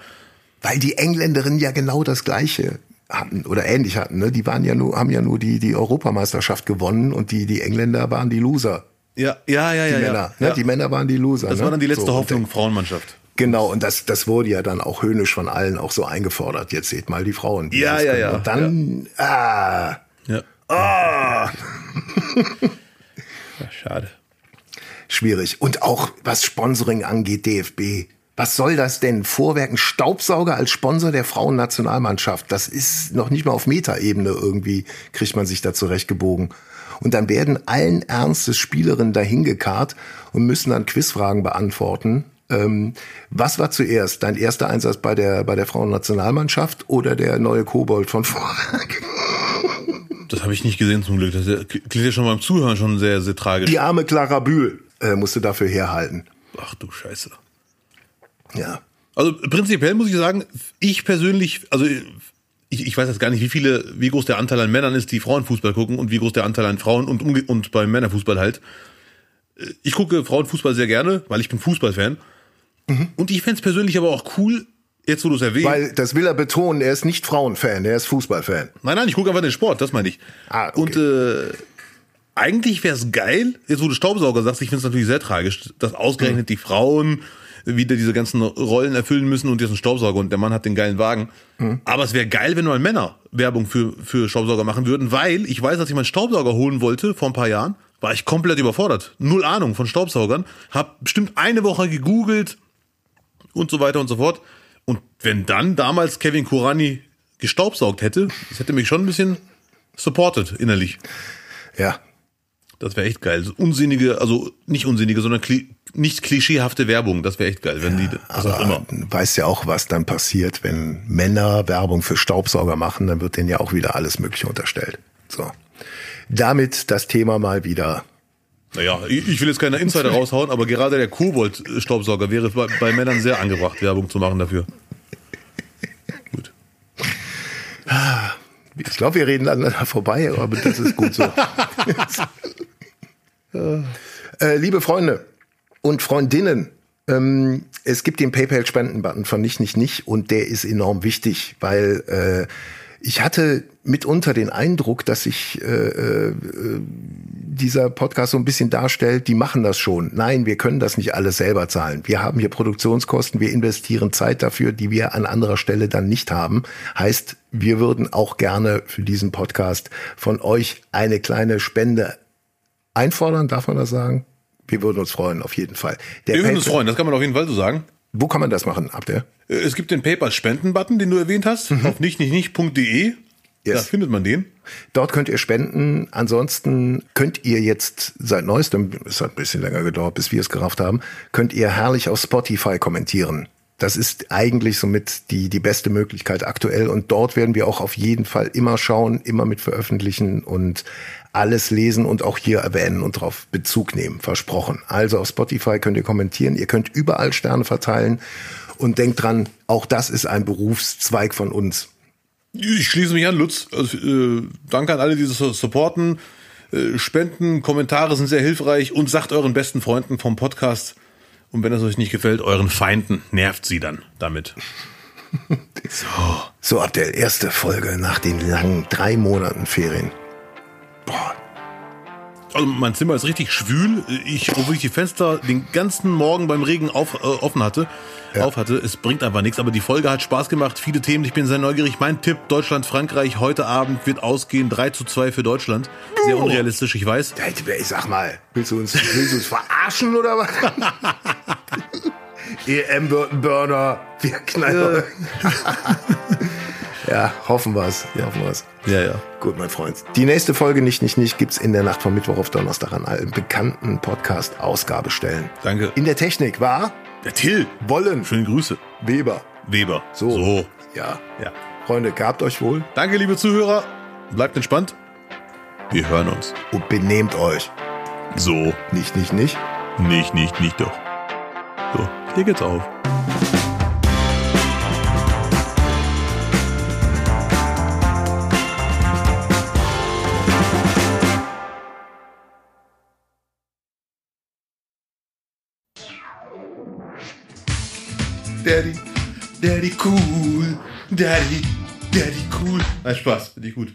Weil die Engländerinnen ja genau das Gleiche hatten oder ähnlich hatten. Ne? Die waren ja nur, haben ja nur die, die Europameisterschaft gewonnen und die, die Engländer waren die Loser. Ja, ja, ja, die ja. Männer, ja. Ne? Die Männer waren die Loser. Das ne? war dann die letzte so, Hoffnung Frauenmannschaft. Genau, und das, das wurde ja dann auch höhnisch von allen auch so eingefordert. Jetzt seht mal die Frauen. Die ja, ja, ja. Und dann, ja. ah. Ja. Ah. schade. Schwierig. Und auch was Sponsoring angeht, DFB. Was soll das denn? Vorwerken Staubsauger als Sponsor der Frauennationalmannschaft. Das ist noch nicht mal auf Metaebene irgendwie, kriegt man sich da zurechtgebogen. Und dann werden allen Ernstes Spielerinnen dahin gekarrt und müssen dann Quizfragen beantworten Ähm, was war zuerst? Dein erster Einsatz bei der, bei der Frauennationalmannschaft oder der neue Kobold von vorher? Das habe ich nicht gesehen zum Glück. Das klingt ja schon beim Zuhören schon sehr, sehr tragisch. Die arme Clara Bühl äh, musste dafür herhalten. Ach du Scheiße. Ja. Also prinzipiell muss ich sagen, ich persönlich, also ich, ich weiß jetzt gar nicht, wie viele, wie groß der Anteil an Männern ist, die Frauenfußball gucken und wie groß der Anteil an Frauen und, und beim Männerfußball halt. Ich gucke Frauenfußball sehr gerne, weil ich bin Fußballfan. Mhm. Und ich fände es persönlich aber auch cool, jetzt wo du es erwähnst. Weil, das will er betonen, er ist nicht Frauenfan, er ist Fußballfan. Nein, nein, ich gucke einfach den Sport, das meine ich. Ah, okay. Und äh, eigentlich wäre es geil, jetzt wo du Staubsauger sagst, ich finde es natürlich sehr tragisch, dass ausgerechnet mhm. die Frauen wieder diese ganzen Rollen erfüllen müssen und jetzt einen Staubsauger und der Mann hat den geilen Wagen. Mhm. Aber es wäre geil, wenn nur Männer Werbung für, für Staubsauger machen würden, weil ich weiß, als ich meinen Staubsauger holen wollte vor ein paar Jahren, war ich komplett überfordert. Null Ahnung von Staubsaugern. Hab bestimmt eine Woche gegoogelt und so weiter und so fort. Und wenn dann damals Kevin Kurani gestaubsaugt hätte, das hätte mich schon ein bisschen supported innerlich. Ja. Das wäre echt geil. unsinnige, also nicht unsinnige, sondern kli nicht klischeehafte Werbung. Das wäre echt geil, wenn die was auch immer. Weißt ja auch, was dann passiert, wenn Männer Werbung für Staubsauger machen, dann wird denen ja auch wieder alles Mögliche unterstellt. So. Damit das Thema mal wieder naja, ich will jetzt keine Insider raushauen, aber gerade der Kobold-Staubsauger wäre bei, bei, Männern sehr angebracht, Werbung zu machen dafür. Gut. Ich glaube, wir reden aneinander vorbei, aber das ist gut so. äh, liebe Freunde und Freundinnen, ähm, es gibt den PayPal-Spenden-Button von nicht, nicht, nicht und der ist enorm wichtig, weil äh, ich hatte mitunter den Eindruck, dass sich äh, äh, dieser Podcast so ein bisschen darstellt, die machen das schon. Nein, wir können das nicht alles selber zahlen. Wir haben hier Produktionskosten, wir investieren Zeit dafür, die wir an anderer Stelle dann nicht haben. Heißt, wir würden auch gerne für diesen Podcast von euch eine kleine Spende einfordern, darf man das sagen? Wir würden uns freuen, auf jeden Fall. Der wir würden uns freuen, das kann man auf jeden Fall so sagen. Wo kann man das machen, Abder? Äh, es gibt den PayPal-Spenden-Button, den du erwähnt hast, mhm. auf nicht, nicht, nicht.de. Yes. Da findet man den. Dort könnt ihr spenden. Ansonsten könnt ihr jetzt seit neuestem, es hat ein bisschen länger gedauert, bis wir es gerafft haben, könnt ihr herrlich auf Spotify kommentieren. Das ist eigentlich somit die, die beste Möglichkeit aktuell. Und dort werden wir auch auf jeden Fall immer schauen, immer mit veröffentlichen und alles lesen und auch hier erwähnen und darauf Bezug nehmen. Versprochen. Also auf Spotify könnt ihr kommentieren. Ihr könnt überall Sterne verteilen. Und denkt dran, auch das ist ein Berufszweig von uns. Ich schließe mich an, Lutz. Also, äh, danke an alle, die das supporten. Äh, Spenden, Kommentare sind sehr hilfreich und sagt euren besten Freunden vom Podcast. Und wenn es euch nicht gefällt, euren Feinden nervt sie dann damit. so. So ab der erste Folge nach den langen drei Monaten Ferien. Boah, also mein Zimmer ist richtig schwül. Ich, obwohl ich die Fenster den ganzen Morgen beim Regen auf, äh, offen hatte, ja. auf hatte, es bringt einfach nichts. Aber die Folge hat Spaß gemacht, viele Themen. Ich bin sehr neugierig. Mein Tipp: Deutschland, Frankreich heute Abend wird ausgehen 3 zu 2 für Deutschland. Sehr unrealistisch, ich weiß. Ich sag mal, willst du uns, willst du uns verarschen oder was? EM-Burner, wir knallen. Ja, hoffen wir's. Ja. Hoffen wir's. Ja, ja. Gut, mein Freund. Die nächste Folge nicht, nicht, nicht gibt's in der Nacht von Mittwoch auf Donnerstag an allen bekannten Podcast-Ausgabestellen. Danke. In der Technik war der Till. Wollen. Schöne Grüße. Weber. Weber. So. So. Ja. Ja. Freunde, gehabt euch wohl. Danke, liebe Zuhörer. Bleibt entspannt. Wir hören uns. Und benehmt euch. So. Nicht, nicht, nicht. Nicht, nicht, nicht doch. So, hier geht's auf. Daddy, Daddy cool, Daddy, Daddy cool. Nein, Spaß, finde ich gut.